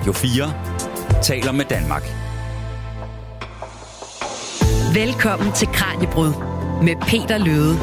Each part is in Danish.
Radio 4 taler med Danmark. Velkommen til Kranjebrud med Peter Løde.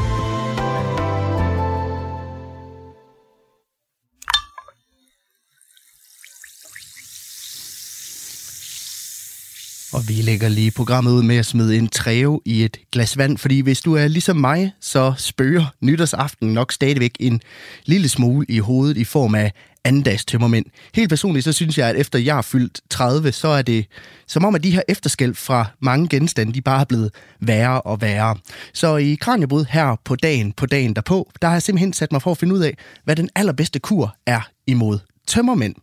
Og vi lægger lige programmet ud med at smide en træve i et glas vand, fordi hvis du er ligesom mig, så spørger nytårsaften nok stadigvæk en lille smule i hovedet i form af andendags tømmermænd. Helt personligt, så synes jeg, at efter jeg er fyldt 30, så er det som om, at de her efterskæld fra mange genstande, de bare er blevet værre og værre. Så i Kranjebrud her på dagen, på dagen derpå, der har jeg simpelthen sat mig for at finde ud af, hvad den allerbedste kur er imod tømmermænd.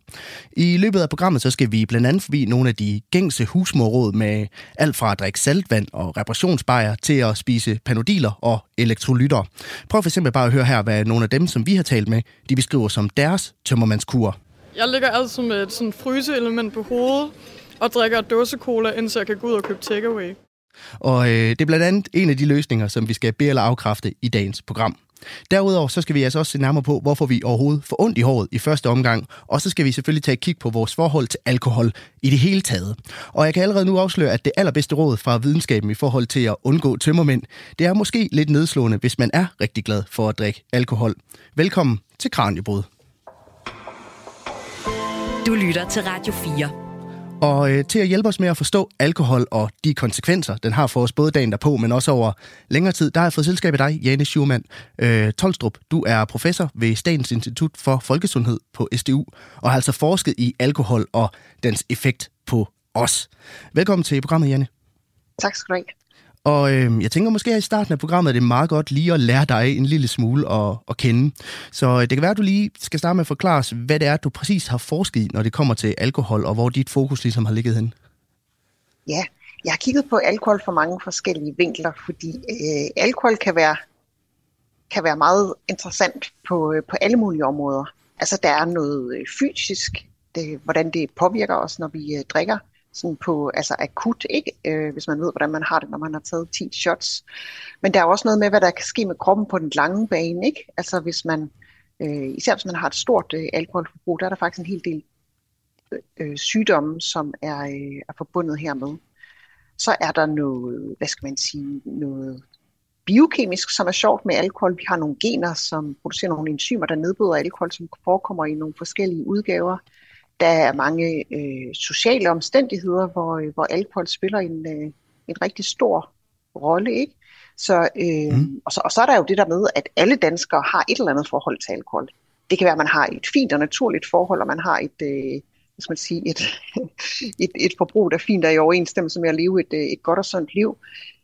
I løbet af programmet så skal vi blandt andet forbi nogle af de gængse husmorråd med alt fra at drikke saltvand og reparationsbajer til at spise panodiler og elektrolytter. Prøv for eksempel bare at høre her, hvad nogle af dem, som vi har talt med, de beskriver som deres tømmermandskur. Jeg ligger altid med et sådan fryseelement på hovedet og drikker dåsecola, indtil jeg kan gå ud og købe takeaway. Og øh, det er blandt andet en af de løsninger, som vi skal bede eller afkræfte i dagens program. Derudover så skal vi altså også se nærmere på, hvorfor vi overhovedet får ondt i håret i første omgang, og så skal vi selvfølgelig tage et kig på vores forhold til alkohol i det hele taget. Og jeg kan allerede nu afsløre, at det allerbedste råd fra videnskaben i forhold til at undgå tømmermænd, det er måske lidt nedslående, hvis man er rigtig glad for at drikke alkohol. Velkommen til Kranjebrud. Du lytter til Radio 4. Og øh, til at hjælpe os med at forstå alkohol og de konsekvenser, den har for os både dagen derpå, men også over længere tid, der har jeg fået selskab af dig, Jane Schumann øh, Tolstrup. Du er professor ved Statens Institut for Folkesundhed på SDU, og har altså forsket i alkohol og dens effekt på os. Velkommen til programmet, Janne. Tak skal du have. Og øh, jeg tænker måske her i starten af programmet, at det er meget godt lige at lære dig en lille smule at, at kende. Så øh, det kan være, at du lige skal starte med at forklare os, hvad det er, du præcis har forsket i, når det kommer til alkohol, og hvor dit fokus ligesom har ligget hen. Ja, jeg har kigget på alkohol fra mange forskellige vinkler, fordi øh, alkohol kan være, kan være meget interessant på, øh, på alle mulige områder. Altså der er noget øh, fysisk, det, hvordan det påvirker os, når vi øh, drikker sådan på altså akut, ikke? Øh, hvis man ved, hvordan man har det, når man har taget 10 shots. Men der er også noget med, hvad der kan ske med kroppen på den lange bane. Ikke? Altså hvis man, øh, især hvis man har et stort øh, alkoholforbrug, der er der faktisk en hel del øh, øh, sygdomme, som er, øh, er forbundet hermed. Så er der noget, hvad skal man sige, noget biokemisk, som er sjovt med alkohol. Vi har nogle gener, som producerer nogle enzymer, der nedbryder alkohol, som forekommer i nogle forskellige udgaver. Der er mange øh, sociale omstændigheder, hvor, øh, hvor alkohol spiller en, øh, en rigtig stor rolle. Ikke? Så, øh, mm. og, så, og så er der jo det der med, at alle danskere har et eller andet forhold til alkohol. Det kan være, at man har et fint og naturligt forhold, og man har et, øh, skal man sige, et, et, et forbrug, der er fint og i overensstemmelse med at leve et, øh, et godt og sundt liv.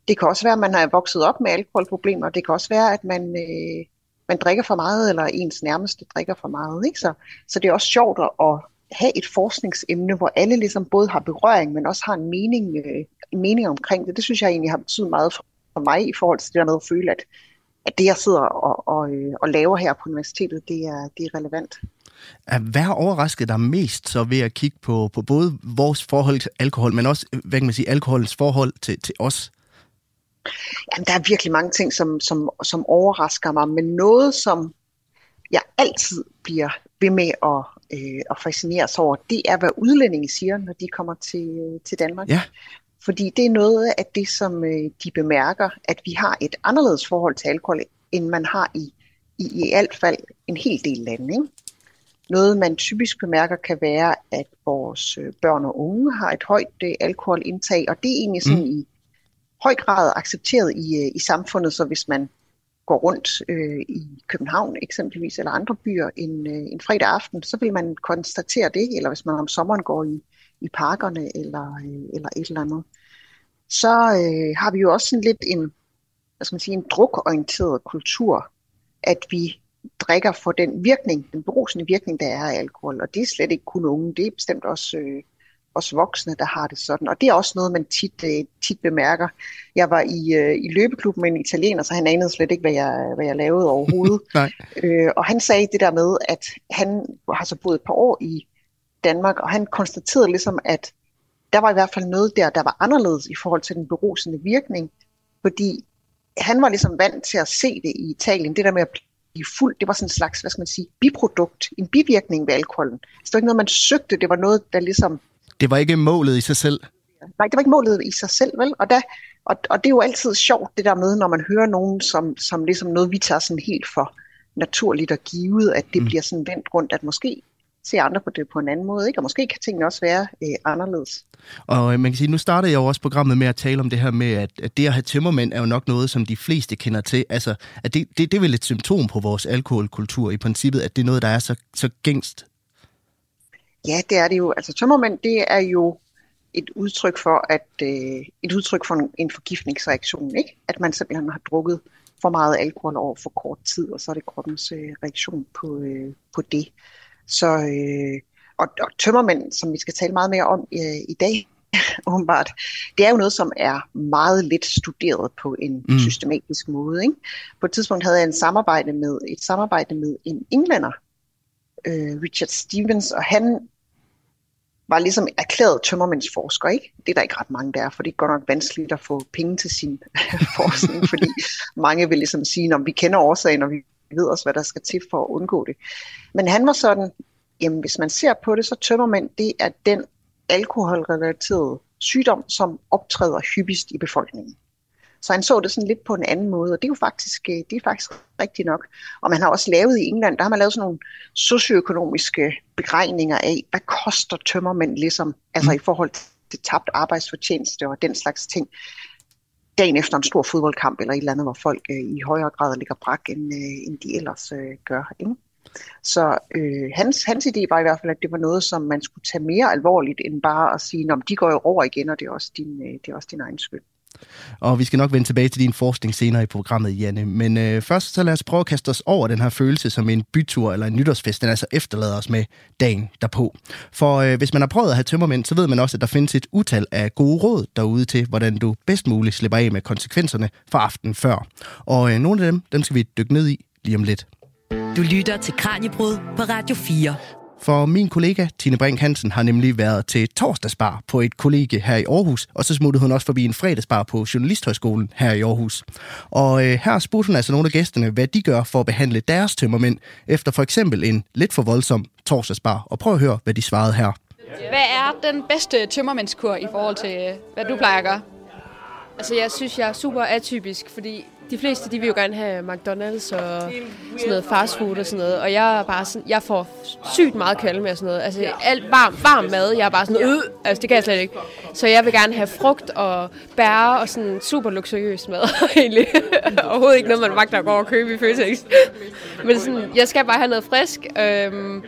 Det kan også være, at man har vokset op med alkoholproblemer. Det kan også være, at man, øh, man drikker for meget, eller ens nærmeste drikker for meget. Ikke? Så, så det er også sjovt at, have et forskningsemne, hvor alle ligesom både har berøring, men også har en mening, øh, en mening omkring det. Det synes jeg egentlig har betydet meget for, for mig i forhold til det der med at føle, at, at det, jeg sidder og, og, øh, og laver her på universitetet, det er, det er relevant. Hvad har overrasket dig mest så ved at kigge på, på både vores forhold til alkohol, men også hvad kan man sige, alkoholens forhold til, til os? Jamen, der er virkelig mange ting, som, som, som overrasker mig, men noget, som jeg altid bliver ved med at, øh, at fascinere sig over, det er, hvad udlændinge siger, når de kommer til, til Danmark. Ja. Fordi det er noget af det, som øh, de bemærker, at vi har et anderledes forhold til alkohol, end man har i, i, i alt fald en hel del lande. Ikke? Noget, man typisk bemærker, kan være, at vores øh, børn og unge har et højt øh, alkoholindtag, og det er egentlig sådan mm. i høj grad accepteret i, øh, i samfundet, så hvis man går rundt øh, i København eksempelvis, eller andre byer en, øh, en fredag aften, så vil man konstatere det, eller hvis man om sommeren går i, i parkerne eller, øh, eller et eller andet. Så øh, har vi jo også sådan lidt en, hvad skal man sige, en drukorienteret kultur, at vi drikker for den virkning, den berusende virkning, der er af alkohol. Og det er slet ikke kun unge, det er bestemt også øh, os voksne, der har det sådan. Og det er også noget, man tit, øh, tit bemærker. Jeg var i, øh, i løbeklub med en italiener, så han anede slet ikke, hvad jeg, hvad jeg lavede overhovedet. Nej. Øh, og han sagde det der med, at han har så boet et par år i Danmark, og han konstaterede ligesom, at der var i hvert fald noget der, der var anderledes i forhold til den berusende virkning, fordi han var ligesom vant til at se det i Italien, det der med at fuld. Det var sådan en slags, hvad skal man sige, biprodukt, en bivirkning ved alkoholen. Så det var ikke noget, man søgte, det var noget, der ligesom... Det var ikke målet i sig selv? Nej, det var ikke målet i sig selv, vel? Og, der, og, og det er jo altid sjovt, det der med, når man hører nogen, som, som ligesom noget, vi tager sådan helt for naturligt og givet, at det mm. bliver sådan vendt rundt, at måske se andre på det på en anden måde, ikke? og måske kan tingene også være øh, anderledes. Og øh, man kan sige, nu startede jeg jo også programmet med at tale om det her med, at, at det at have tømmermænd er jo nok noget, som de fleste kender til. Altså, at det, det, det er vel et symptom på vores alkoholkultur i princippet, at det er noget, der er så, så gængst. Ja, det er det jo. Altså tømmermænd, det er jo et udtryk for at øh, et udtryk for en, forgiftningsreaktion, ikke? At man simpelthen har drukket for meget alkohol over for kort tid, og så er det kroppens øh, reaktion på, øh, på det. Så, øh, og, og tømmermænd, som vi skal tale meget mere om øh, i dag, åbenbart, det er jo noget, som er meget lidt studeret på en mm. systematisk måde. Ikke? På et tidspunkt havde jeg en samarbejde med, et samarbejde med en englænder, øh, Richard Stevens, og han var ligesom erklæret tømmermændsforsker, ikke? Det er der ikke ret mange der, for det er godt nok vanskeligt at få penge til sin forskning, fordi mange vil ligesom sige, om vi kender årsagen, og vi ved også, hvad der skal til for at undgå det. Men han var sådan, jamen hvis man ser på det, så tømmermænd, det er den alkoholrelaterede sygdom, som optræder hyppigst i befolkningen. Så han så det sådan lidt på en anden måde, og det er jo faktisk, øh, det er faktisk rigtigt nok. Og man har også lavet i England, der har man lavet sådan nogle socioøkonomiske beregninger af, hvad koster tømmermænd ligesom, altså mm. i forhold til tabt arbejdsfortjeneste og den slags ting dagen efter en stor fodboldkamp eller et eller andet, hvor folk øh, i højere grad ligger brak, end, øh, end de ellers øh, gør. Ikke? Så øh, hans, hans idé var i hvert fald, at det var noget, som man skulle tage mere alvorligt, end bare at sige, at de går jo over igen, og det er også din, øh, det er også din egen skyld. Og vi skal nok vende tilbage til din forskning senere i programmet, Janne. Men øh, først så lad os prøve at kaste os over den her følelse som en bytur eller en nytårsfest, den altså efterlader os med dagen derpå. For øh, hvis man har prøvet at have tømmermænd, så ved man også, at der findes et utal af gode råd derude til, hvordan du bedst muligt slipper af med konsekvenserne for aftenen før. Og øh, nogle af dem, dem skal vi dykke ned i lige om lidt. Du lytter til Kranjebrud på Radio 4. For min kollega Tine Brink Hansen har nemlig været til torsdagsbar på et kollegie her i Aarhus, og så smuttede hun også forbi en fredagsbar på Journalisthøjskolen her i Aarhus. Og øh, her spurgte hun altså nogle af gæsterne, hvad de gør for at behandle deres tømmermænd efter for eksempel en lidt for voldsom torsdagsbar. Og prøv at høre, hvad de svarede her. Hvad er den bedste tømmermændskur i forhold til, øh, hvad du plejer at gøre? Altså, jeg synes, jeg er super atypisk, fordi de fleste, de vil jo gerne have McDonald's og sådan noget fast food og sådan noget. Og jeg er bare sådan, jeg får sygt meget kvalme og sådan noget. Altså, alt varm, varm mad, jeg er bare sådan, øh, altså det kan jeg slet ikke. Så jeg vil gerne have frugt og bær og sådan super luksuriøs mad, egentlig. Overhovedet ikke noget, man magter at gå og købe i Føtex. Men sådan, jeg skal bare have noget frisk. Øhm,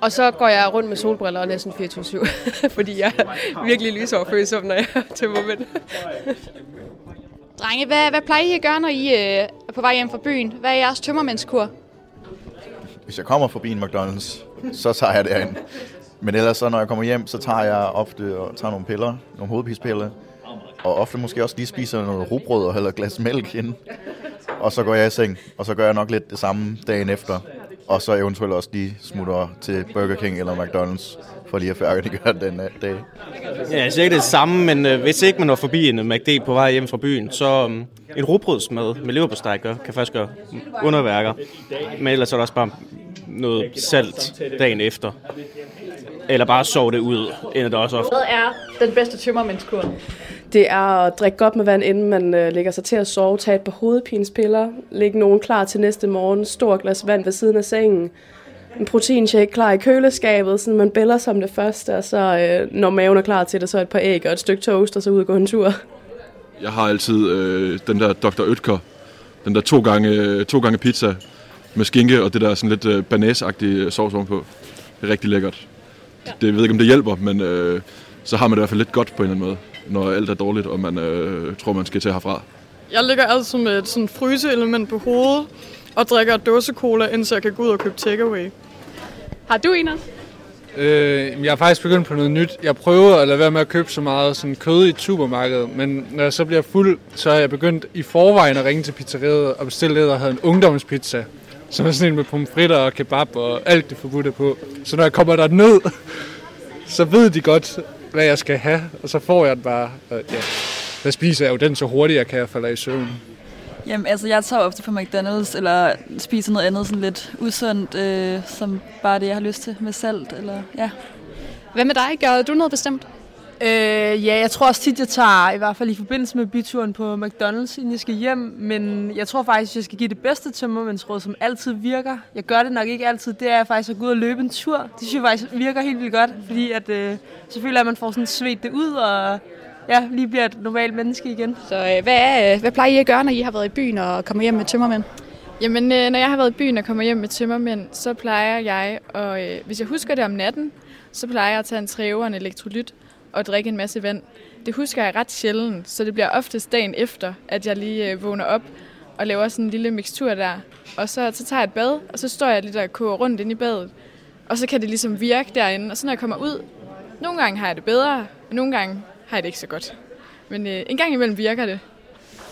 og så går jeg rundt med solbriller næsten 24-7, fordi jeg er virkelig lysoverfølsom, når jeg tømmer mænd. Drenge, hvad, hvad plejer I at gøre, når I øh, er på vej hjem fra byen? Hvad er jeres tømmermændskur? Hvis jeg kommer forbi en McDonald's, så tager jeg derind. Men ellers så, når jeg kommer hjem, så tager jeg ofte og tager nogle piller, nogle hovedpispiller. og ofte måske også lige spiser noget rugbrød og hælder glas mælk inden. Og så går jeg i seng, og så gør jeg nok lidt det samme dagen efter. Og så eventuelt også lige smutter til Burger King eller McDonald's for lige at færdiggøre den uh, dag. Ja, jeg siger ikke det samme, men uh, hvis ikke man når forbi en McD på vej hjem fra byen, så um, en rugbrødsmad med leverpostej kan faktisk gøre underværker. Men ellers er der også bare noget salt dagen efter. Eller bare sove det ud, ender det også ofte. Hvad er den bedste tømmermændskur? Det er at drikke godt med vand, inden man øh, lægger sig til at sove, tage et par hovedpinespiller, lægge nogen klar til næste morgen, stor glas vand ved siden af sengen, en proteinshake klar i køleskabet, så man bæller som det første, og så øh, når maven er klar til det, så et par æg og et stykke toast, og så ud og gå en tur. Jeg har altid øh, den der Dr. Oetker, den der to gange, to gange pizza med skinke og det der sådan lidt øh, banæsagtige sovs ovenpå. Det er rigtig lækkert. Ja. Det, jeg ved ikke, om det hjælper, men øh, så har man det i hvert fald lidt godt på en eller anden måde, når alt er dårligt, og man øh, tror, man skal til herfra. Jeg ligger altså med et sådan fryseelement på hovedet, og drikker dåsecola, indtil jeg kan gå ud og købe takeaway. Har du en også? Øh, jeg har faktisk begyndt på noget nyt. Jeg prøver at lade være med at købe så meget sådan kød i supermarkedet, men når jeg så bliver fuld, så er jeg begyndt i forvejen at ringe til pizzeriet og bestille det, der hedder en ungdomspizza. Som er sådan en med pomfritter og kebab og alt det forbudte på. Så når jeg kommer der ned, så ved de godt, hvad jeg skal have, og så får jeg den bare. Og ja, der spiser jeg jo den så hurtigt, jeg kan, falde i søvn. Jamen, altså, jeg tager ofte på McDonald's, eller spiser noget andet sådan lidt usundt, øh, som bare det, jeg har lyst til, med salt, eller ja. Hvad med dig? Gør du noget bestemt? Øh, ja, jeg tror også tit, jeg tager, i hvert fald i forbindelse med byturen på McDonald's, inden jeg skal hjem. Men jeg tror faktisk, at jeg skal give det bedste tømmermændsråd, som altid virker. Jeg gør det nok ikke altid. Det er faktisk at gå ud og løbe en tur. Det synes jeg faktisk virker helt vildt godt, fordi at, øh, selvfølgelig at man får sådan svedt det ud, og ja, lige bliver et normalt menneske igen. Så øh, hvad, er, øh, hvad plejer I at gøre, når I har været i byen og kommer hjem med tømmermænd? Jamen, øh, når jeg har været i byen og kommer hjem med tømmermænd, så plejer jeg, og øh, hvis jeg husker det om natten, så plejer jeg at tage en træve og en elektrolyt og drikke en masse vand. Det husker jeg ret sjældent, så det bliver oftest dagen efter, at jeg lige øh, vågner op og laver sådan en lille mixtur der. Og så, så tager jeg et bad, og så står jeg lidt og koger rundt ind i badet. Og så kan det ligesom virke derinde. Og så når jeg kommer ud, nogle gange har jeg det bedre, og nogle gange har jeg det ikke så godt. Men øh, en gang imellem virker det.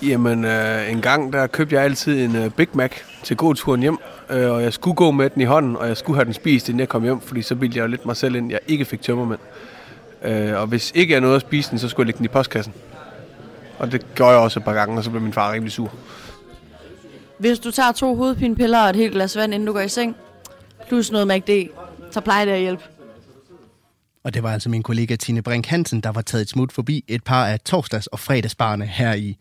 Jamen, øh, en gang der købte jeg altid en øh, Big Mac til gåturen hjem, øh, og jeg skulle gå med den i hånden, og jeg skulle have den spist, inden jeg kom hjem, fordi så ville jeg lidt mig selv ind, jeg ikke fik tømmermænd. Øh, og hvis ikke jeg nåede at spise den, så skulle jeg lægge den i postkassen. Og det gjorde jeg også et par gange, og så blev min far rimelig sur. Hvis du tager to hovedpinepiller og et helt glas vand, inden du går i seng, plus noget MACD, så plejer det at hjælpe. Og det var altså min kollega Tine Brink Hansen, der var taget et smut forbi et par af torsdags- og fredagsbarne her i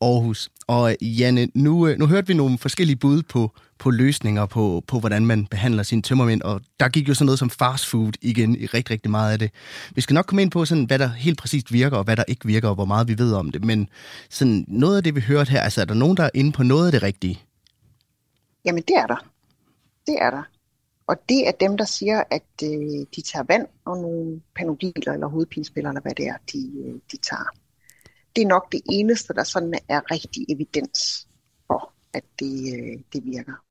Aarhus. Og Janne, nu, øh, nu hørte vi nogle forskellige bud på, på løsninger på, på, hvordan man behandler sine tømmermænd, og der gik jo sådan noget som fast food igen i rigtig, rigtig meget af det. Vi skal nok komme ind på, sådan, hvad der helt præcist virker, og hvad der ikke virker, og hvor meget vi ved om det. Men sådan, noget af det, vi hørte her, altså er der nogen, der er inde på noget af det rigtige? Jamen, det er der. Det er der. Og det er dem, der siger, at øh, de tager vand og nogle panodiler eller hovedpinespiller, eller hvad det er, de, øh, de tager. Det er nok det eneste, der sådan er rigtig evidens for, at det, øh, det virker.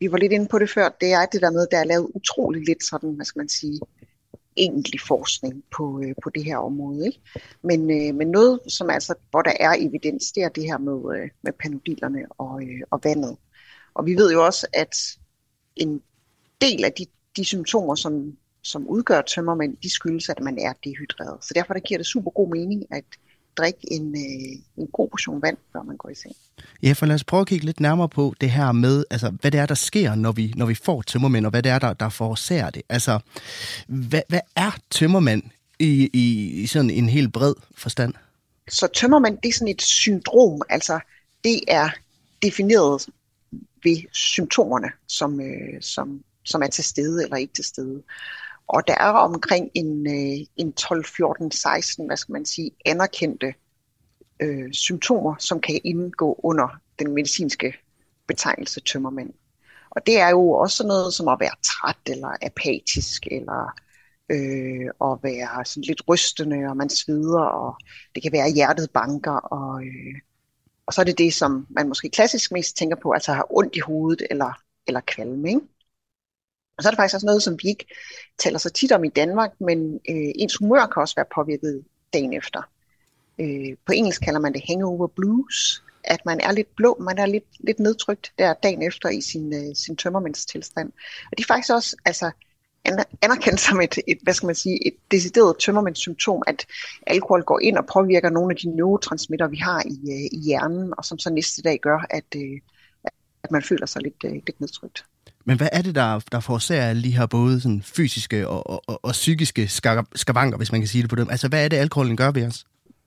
Vi var lidt inde på det før, det er det der med, der er lavet utrolig lidt sådan, hvad skal man sige, egentlig forskning på, øh, på det her område. Ikke? Men, øh, men noget, som altså, hvor der er evidens, det er det her med, øh, med panodilerne og, øh, og vandet. Og vi ved jo også, at en del af de, de symptomer, som, som udgør tømmermænd, de skyldes, at man er dehydreret. Så derfor der giver det super god mening at drikke en, øh, en god portion vand, før man går i seng. Ja, for lad os prøve at kigge lidt nærmere på det her med, altså, hvad det er, der sker, når vi, når vi får tømmermænd, og hvad det er, der, der forårsager det. Altså, hvad, hvad er tømmermænd i, i, i sådan en helt bred forstand? Så tømmermænd, det er sådan et syndrom, altså det er defineret ved symptomerne, som, øh, som, som er til stede eller ikke til stede. Og der er omkring en, øh, en 12, 14, 16, hvad skal man sige, anerkendte øh, symptomer, som kan indgå under den medicinske betegnelse tømmermænd. Og det er jo også noget som at være træt eller apatisk eller øh, at være sådan lidt rystende, og man sveder, og det kan være, at hjertet banker, og, øh, og så er det det, som man måske klassisk mest tænker på, altså har ondt i hovedet eller, eller kvalme. Ikke? Og så er det faktisk også noget, som vi ikke taler så tit om i Danmark, men øh, ens humør kan også være påvirket dagen efter. Øh, på engelsk kalder man det hangover blues, at man er lidt blå, man er lidt, lidt nedtrykt der dagen efter i sin, øh, sin tømmermændstilstand. Og det er faktisk også altså, anerkendt som et, et, hvad skal man sige, et decideret tømmermændssymptom, at alkohol går ind og påvirker nogle af de neurotransmitter, vi har i, øh, i hjernen, og som så næste dag gør, at, øh, at man føler sig lidt, øh, lidt nedtrykt. Men hvad er det, der, der forårsager alle de her både sådan fysiske og, og, og, og psykiske skavanker, hvis man kan sige det på dem? Altså, hvad er det, alkoholen gør ved os?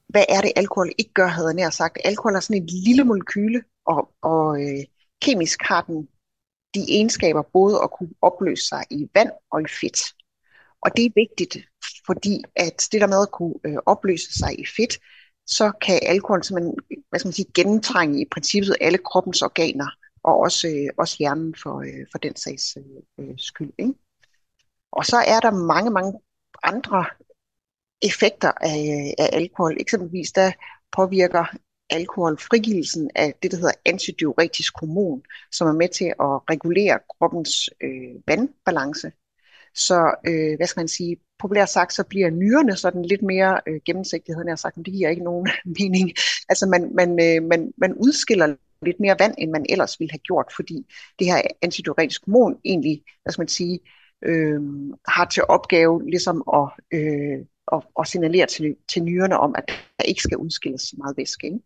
Hvad er det, alkohol ikke gør, havde jeg nær sagt? Alkohol er sådan et lille molekyle, og, og øh, kemisk har den de egenskaber både at kunne opløse sig i vand og i fedt. Og det er vigtigt, fordi at det der med at kunne øh, opløse sig i fedt, så kan alkohol simpelthen hvad skal man sige, gennemtrænge i princippet alle kroppens organer, og også, øh, også hjernen for, øh, for den sags øh, øh, skyld. Ikke? Og så er der mange, mange andre effekter af, øh, af alkohol. Eksempelvis der påvirker alkohol frigivelsen af det, der hedder antidiuretisk hormon, som er med til at regulere kroppens øh, vandbalance. Så øh, hvad skal man sige, populært sagt, så bliver nyrerne sådan lidt mere øh, gennemsigtighed, jeg har sagt, men det giver ikke nogen mening. Altså man, man, øh, man, man udskiller lidt mere vand, end man ellers ville have gjort, fordi det her antidiuretisk hormon egentlig, hvad skal man sige, øh, har til opgave ligesom at, øh, at, at signalere til, til nyrerne om, at der ikke skal udskilles så meget væske. Ikke?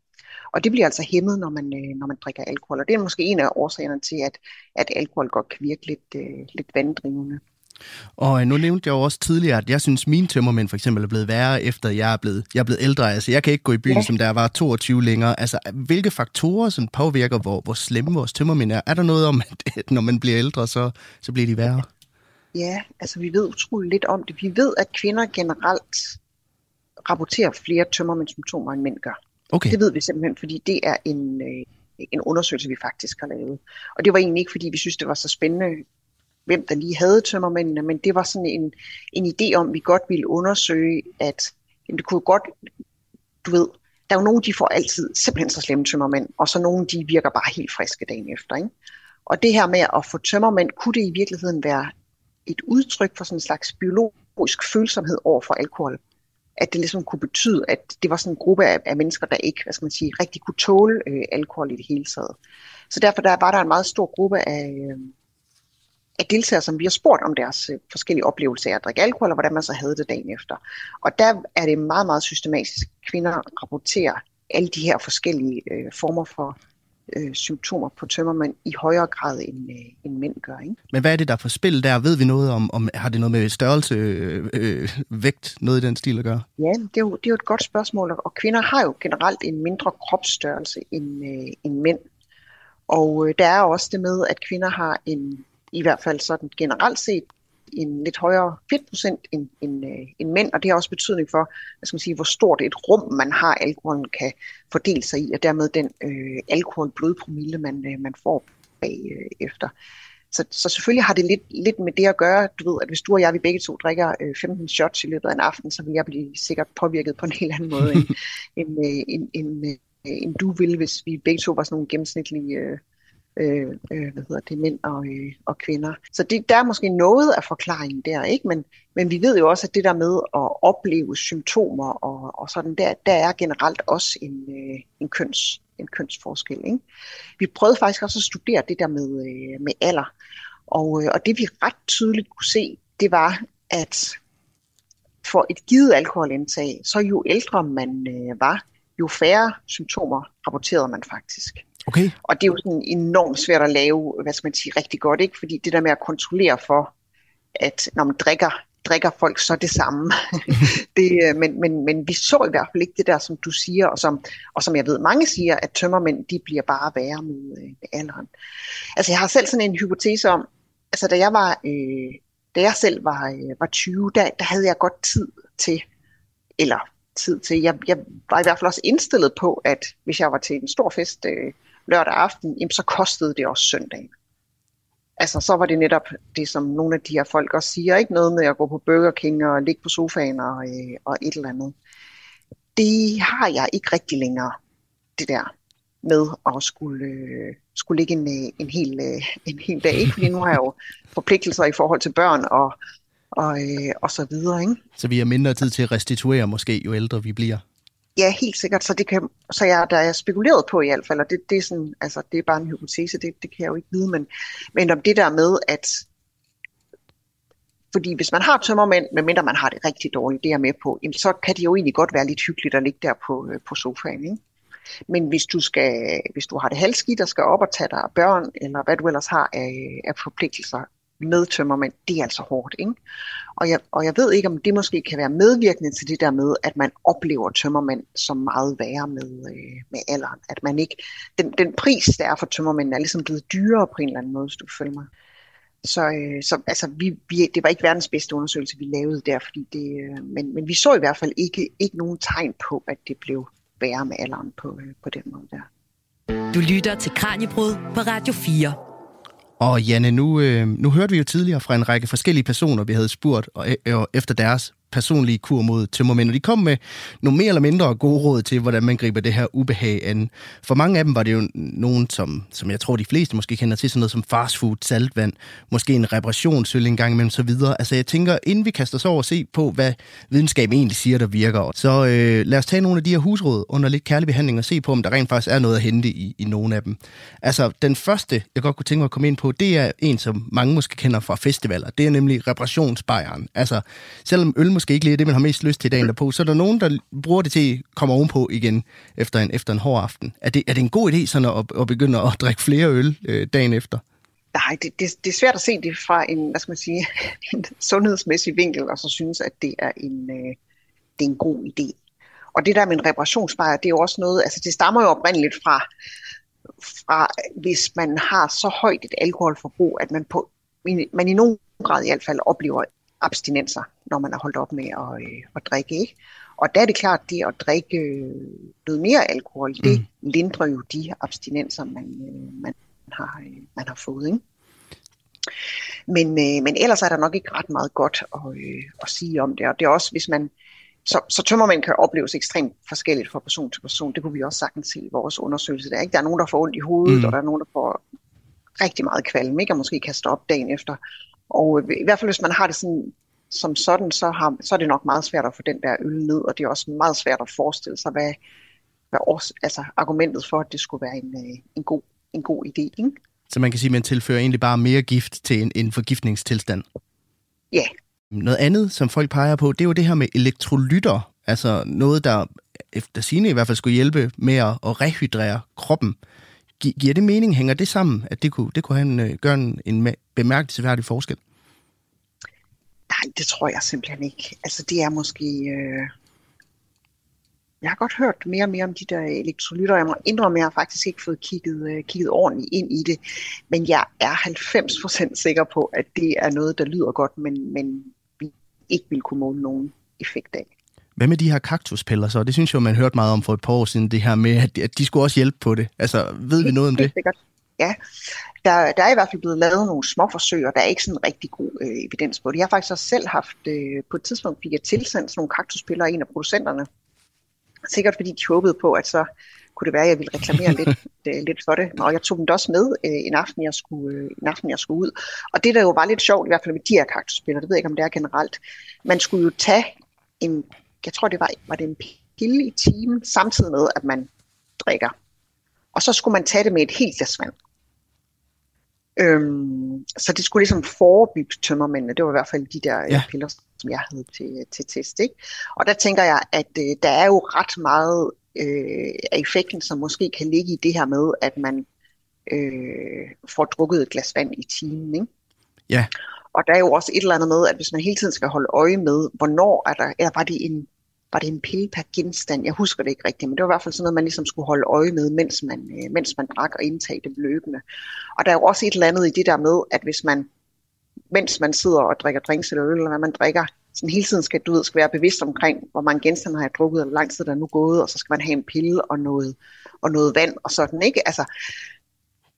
Og det bliver altså hæmmet, når man, øh, når man drikker alkohol. Og det er måske en af årsagerne til, at, at alkohol godt kan virke lidt, øh, lidt vanddrivende. Og øh, nu nævnte jeg jo også tidligere, at jeg synes, mine tømmermænd for eksempel er blevet værre, efter jeg er blevet, jeg er blevet ældre. Altså, jeg kan ikke gå i byen, ja. som der var 22 længere. Altså, hvilke faktorer som påvirker, hvor, hvor slemme vores tømmermænd er? Er der noget om, at når man bliver ældre, så, så bliver de værre? Ja, altså vi ved utroligt lidt om det. Vi ved, at kvinder generelt rapporterer flere tømmermændssymptomer, end mænd gør. Okay. Det ved vi simpelthen, fordi det er en, øh, en undersøgelse, vi faktisk har lavet. Og det var egentlig ikke, fordi vi synes, det var så spændende, hvem der lige havde tømmermændene, men det var sådan en, en idé om, at vi godt ville undersøge, at jamen, det kunne godt, du ved, der er jo nogen, de får altid simpelthen så slemme tømmermænd, og så nogen, de virker bare helt friske dagen efter. Ikke? Og det her med at få tømmermænd, kunne det i virkeligheden være et udtryk for sådan en slags biologisk følsomhed over for alkohol? At det ligesom kunne betyde, at det var sådan en gruppe af, af mennesker, der ikke, hvad skal man sige, rigtig kunne tåle øh, alkohol i det hele taget. Så derfor der var der en meget stor gruppe af, øh, af deltagere, som vi har spurgt om deres øh, forskellige oplevelser af at drikke alkohol, og hvordan man så havde det dagen efter. Og der er det meget, meget systematisk, at kvinder rapporterer alle de her forskellige øh, former for øh, symptomer på tømmermænd i højere grad end, øh, end mænd gør. Ikke? Men hvad er det, der er for spil der? Ved vi noget om, om har det noget med størrelse, øh, øh, vægt, noget i den stil at gøre? Ja, det er, jo, det er jo et godt spørgsmål, og kvinder har jo generelt en mindre kropsstørrelse end, øh, end mænd. Og øh, der er også det med, at kvinder har en i hvert fald sådan generelt set en lidt højere fedtprocent end, end, øh, end mænd, og det har også betydning for, hvad skal man sige, hvor stort et rum man har, alkoholen kan fordele sig i, og dermed den øh, alkoholblodpromille, man, øh, man får bagefter. Så, så selvfølgelig har det lidt, lidt med det at gøre, du ved, at hvis du og jeg, vi begge to drikker øh, 15 shots i løbet af en aften, så vil jeg blive sikkert påvirket på en helt anden måde, end, end, øh, end, end, øh, end du vil, hvis vi begge to var sådan nogle gennemsnitlige øh, øh, øh, hvad hedder det, mænd og, øh, og kvinder. Så det, der er måske noget af forklaringen der, ikke? Men, men vi ved jo også, at det der med at opleve symptomer og, og sådan, der, der er generelt også en, øh, en, køns, en kønsforskel. Ikke? Vi prøvede faktisk også at studere det der med, øh, med alder, og, øh, og det vi ret tydeligt kunne se, det var, at for et givet alkoholindtag, så jo ældre man øh, var, jo færre symptomer rapporterede man faktisk. Okay. Og det er jo sådan enormt svært at lave, hvad skal man sige, rigtig godt, ikke? Fordi det der med at kontrollere for, at når man drikker, drikker folk så det samme. det, øh, men, men, men vi så i hvert fald ikke det der, som du siger, og som, og som jeg ved, mange siger, at tømmermænd, de bliver bare værre med, øh, med alderen. Altså jeg har selv sådan en hypotese om, altså da jeg var, øh, da jeg selv var, øh, var 20, der, der havde jeg godt tid til, eller tid til, jeg, jeg var i hvert fald også indstillet på, at hvis jeg var til en stor fest, øh, lørdag aften, jamen så kostede det også søndag. Altså så var det netop det, som nogle af de her folk også siger, ikke noget med at gå på Burger King og ligge på sofaen og, øh, og et eller andet. Det har jeg ikke rigtig længere, det der med at skulle, øh, skulle ligge en, øh, en, hel, øh, en hel dag. Ikke? Fordi nu har jeg jo forpligtelser i forhold til børn og, og, øh, og så videre. Ikke? Så vi har mindre tid til at restituere måske, jo ældre vi bliver. Ja, helt sikkert. Så, det kan, så jeg, der er spekuleret på i hvert fald, og det, det, er sådan, altså, det er bare en hypotese, det, det kan jeg jo ikke vide, men, men om det der med, at fordi hvis man har tømmermænd, medmindre man har det rigtig dårligt, det er jeg med på, jamen, så kan det jo egentlig godt være lidt hyggeligt at ligge der på, øh, på sofaen. Ikke? Men hvis du, skal, hvis du har det halvskidt og skal op og tage dig børn, eller hvad du ellers har af, af forpligtelser, med tømmermænd, det er altså hårdt. Ikke? Og, jeg, og jeg ved ikke, om det måske kan være medvirkende til det der med, at man oplever tømmermænd som meget værre med, øh, med alderen. At man ikke, den, den pris, der er for tømmermænd, er ligesom blevet dyrere på en eller anden måde, hvis du følger mig. Så, øh, så altså, vi, vi, det var ikke verdens bedste undersøgelse, vi lavede der, fordi det, øh, men, men vi så i hvert fald ikke, ikke nogen tegn på, at det blev værre med alderen på, øh, på den måde der. Du lytter til Kranjebrud på Radio 4. Og Janne, nu, øh, nu hørte vi jo tidligere fra en række forskellige personer, vi havde spurgt og, og efter deres personlige kur mod tømmermænd, og de kom med nogle mere eller mindre gode råd til, hvordan man griber det her ubehag an. For mange af dem var det jo nogen, som, som jeg tror, de fleste måske kender til, sådan noget som fastfood, saltvand, måske en reparationsøl en gang imellem, så videre. Altså jeg tænker, inden vi kaster os over og se på, hvad videnskaben egentlig siger, der virker, så øh, lad os tage nogle af de her husråd under lidt kærlig behandling og se på, om der rent faktisk er noget at hente i, i nogle af dem. Altså den første, jeg godt kunne tænke mig at komme ind på, det er en, som mange måske kender fra festivaler. Det er nemlig reparationsbejeren. Altså selvom øl måske ikke lige det, man har mest lyst til dagen derpå. Så er der nogen, der bruger det til at komme ovenpå igen efter en, efter en hård aften. Er det, er det en god idé sådan at, at begynde at drikke flere øl øh, dagen efter? Nej, det, det, det er svært at se det fra en, hvad skal man sige, en sundhedsmæssig vinkel, og så synes, at det er en, øh, det er en god idé. Og det der med en reparationsbejr, det er jo også noget, altså det stammer jo oprindeligt fra, fra hvis man har så højt et alkoholforbrug, at man, på, man i nogen grad i hvert fald oplever abstinenser, når man har holdt op med at, øh, at drikke. Ikke? Og der er det klart, at det at drikke øh, noget mere alkohol, mm. det lindrer jo de abstinenser, man, øh, man, har, øh, man har fået. Ikke? Men, øh, men ellers er der nok ikke ret meget godt at, øh, at sige om det. Og det er også, hvis man, så, så tømmermænd kan opleves ekstremt forskelligt fra person til person. Det kunne vi også sagtens se i vores undersøgelse. Der, ikke? der er nogen, der får ondt i hovedet, mm. og der er nogen, der får rigtig meget kvalme, ikke? og måske kaster op dagen efter. Og i hvert fald, hvis man har det sådan, som sådan, så, har, så er det nok meget svært at få den der øl ned, og det er også meget svært at forestille sig, hvad, hvad års, altså argumentet for, at det skulle være en, øh, en, god, en god idé. Ikke? Så man kan sige, at man tilfører egentlig bare mere gift til en, en forgiftningstilstand? Ja. Noget andet, som folk peger på, det er jo det her med elektrolytter. Altså noget, der efter sine i hvert fald skulle hjælpe med at, at rehydrere kroppen. Gi- giver det mening? Hænger det sammen, at det kunne, det kunne have en, øh, gøre en, en bemærkelsesværdig forskel? Nej, det tror jeg simpelthen ikke. Altså det er måske... Øh... Jeg har godt hørt mere og mere om de der elektrolytter. Jeg må indrømme, at jeg har faktisk ikke fået kigget, øh, kigget ordentligt ind i det. Men jeg er 90% sikker på, at det er noget, der lyder godt, men, men vi ikke vil kunne måle nogen effekt af. Hvad med de her kaktuspiller så? Det synes jeg, man hørte meget om for et par år siden, det her med, at, at de skulle også hjælpe på det. Altså, ved vi noget om det? Sikkert. Ja, der, der er i hvert fald blevet lavet nogle små forsøg, og der er ikke sådan rigtig god øh, evidens på det. Jeg har faktisk også selv haft, øh, på et tidspunkt fik jeg tilsendt sådan nogle kaktuspiller af en af producenterne. Sikkert fordi de håbede på, at så kunne det være, at jeg ville reklamere lidt, øh, lidt for det. Og jeg tog dem da også med øh, en, aften, jeg skulle, øh, en aften, jeg skulle ud. Og det, der jo var lidt sjovt, i hvert fald med de her kaktuspiller, det ved jeg ikke, om det er generelt, man skulle jo tage en jeg tror det var, var det en pille i timen, samtidig med, at man drikker. Og så skulle man tage det med et helt glas vand. Øhm, så det skulle ligesom forebygge tømmermændene. Det var i hvert fald de der øh, ja. piller, som jeg havde til, til test. Ikke? Og der tænker jeg, at øh, der er jo ret meget øh, af effekten, som måske kan ligge i det her med, at man øh, får drukket et glas vand i timen. Ikke? Ja. Og der er jo også et eller andet med, at hvis man hele tiden skal holde øje med, hvornår er der, er, var det en var det en pille per genstand? Jeg husker det ikke rigtigt, men det var i hvert fald sådan noget, man ligesom skulle holde øje med, mens man, øh, mens man drak og indtag det løbende. Og der er jo også et eller andet i det der med, at hvis man, mens man sidder og drikker drinks eller øl, eller hvad man drikker, sådan hele tiden skal, du ved, skal være bevidst omkring, hvor mange genstande har jeg drukket, eller hvor lang tid der er nu gået, og så skal man have en pille og noget, og noget vand og sådan, ikke? Altså,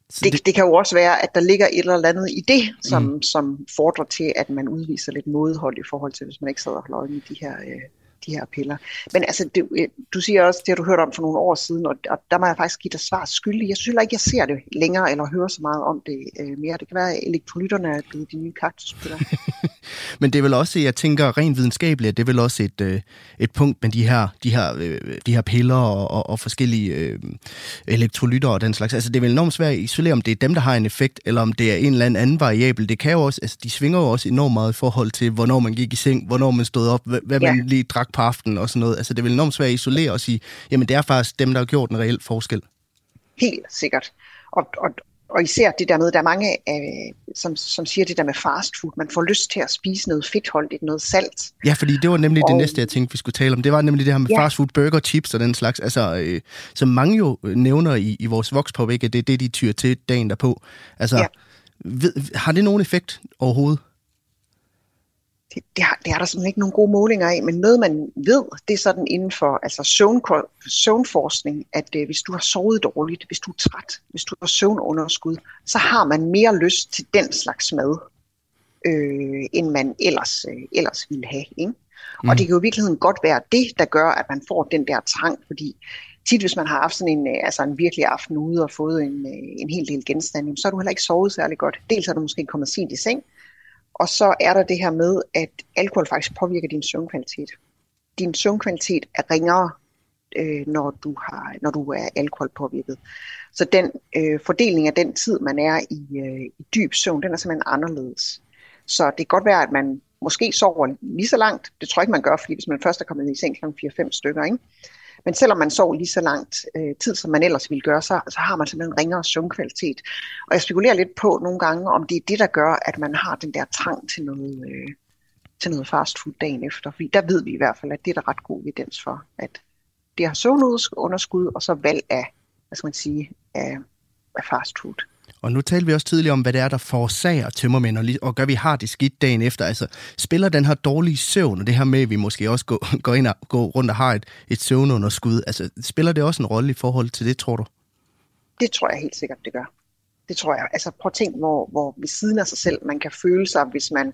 det, det, det kan jo også være, at der ligger et eller andet i det, som, mm. som fordrer til, at man udviser lidt modhold i forhold til, hvis man ikke sidder og holder øje med de her, øh, de her piller. Men altså, det, øh, du siger også, det har du hørt om for nogle år siden, og, og der må jeg faktisk give dig svar skyldig. Jeg synes heller ikke, jeg ser det længere, eller hører så meget om det øh, mere. Det kan være, at elektrolytterne er blevet de nye kaktuspiller. Men det er vel også, jeg tænker rent videnskabeligt, det er vel også et, øh, et punkt med de her, de her, øh, de her piller og, og, og forskellige øh, elektrolytter og den slags. Altså, det er vel enormt svært at isolere, om det er dem, der har en effekt, eller om det er en eller anden, anden variabel. Det kan jo også, altså, de svinger jo også enormt meget i forhold til, hvornår man gik i seng, hvornår man stod op, hvad, hvad ja. man lige drak aftenen og sådan noget. Altså, det er vel enormt svært at isolere og sige, jamen, det er faktisk dem, der har gjort en reel forskel. Helt sikkert. Og, og, og især det der med, der er mange, øh, som, som siger det der med fast food. Man får lyst til at spise noget fedtholdigt, noget salt. Ja, fordi det var nemlig og, det næste, jeg tænkte, vi skulle tale om. Det var nemlig det her med ja. fast food, burger, chips og den slags. Altså, øh, som mange jo nævner i, i vores vokspåvæg, at det er det, de tyr til dagen derpå. Altså, ja. ved, har det nogen effekt overhovedet? Det, det, har, det er der simpelthen ikke nogen gode målinger af, men noget man ved, det er sådan inden for altså søvn, søvnforskning, at øh, hvis du har sovet dårligt, hvis du er træt, hvis du har søvnunderskud, så har man mere lyst til den slags mad, øh, end man ellers, øh, ellers ville have. Ikke? Mm. Og det kan jo i virkeligheden godt være det, der gør, at man får den der trang, fordi tit hvis man har haft sådan en, øh, altså en virkelig aften ude og fået en, øh, en hel del genstand, så har du heller ikke sovet særlig godt. Dels er du måske kommet sent i seng, og så er der det her med, at alkohol faktisk påvirker din søvnkvalitet. Din søvnkvalitet er ringere, øh, når, du har, når du er alkoholpåvirket. Så den øh, fordeling af den tid, man er i, øh, i dyb søvn, den er simpelthen anderledes. Så det kan godt være, at man måske sover lige så langt. Det tror jeg ikke, man gør, fordi hvis man først er kommet i seng kl. 4-5 stykker, ikke? Men selvom man sover lige så langt øh, tid, som man ellers ville gøre, så, så har man simpelthen en ringere søvnkvalitet. Og jeg spekulerer lidt på nogle gange, om det er det, der gør, at man har den der trang til noget, øh, til noget fast food dagen efter. Fordi der ved vi i hvert fald, at det er der ret god evidens for, at det har søvnunderskud, og så valg af, hvad skal man sige, af, af fast food. Og nu talte vi også tidligere om, hvad det er, der forårsager tømmermænd, og, og gør vi har det skidt dagen efter. Altså, spiller den her dårlige søvn, og det her med, at vi måske også går, går ind og går rundt og har et, et søvnunderskud, altså, spiller det også en rolle i forhold til det, tror du? Det tror jeg helt sikkert, det gør. Det tror jeg. Altså prøv at tænke, hvor, hvor ved siden af sig selv man kan føle sig, hvis man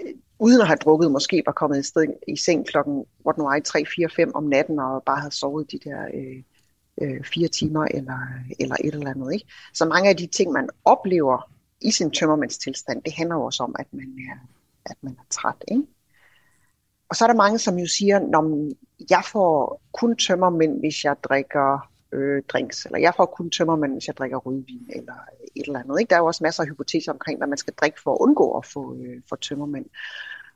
øh, uden at have drukket, måske var kommet i, sted, i seng klokken, hvor den var 3, 4, 5 om natten, og bare havde sovet de der øh, øh, fire timer eller, eller et eller andet. Ikke? Så mange af de ting, man oplever i sin tømmermandstilstand, det handler jo også om, at man er, at man er træt. Ikke? Og så er der mange, som jo siger, når jeg får kun tømmermænd, hvis jeg drikker øh, drinks, eller jeg får kun tømmermænd, hvis jeg drikker rødvin, eller et eller andet. Ikke? Der er jo også masser af hypoteser omkring, hvad man skal drikke for at undgå at få, øh, få tømmermænd.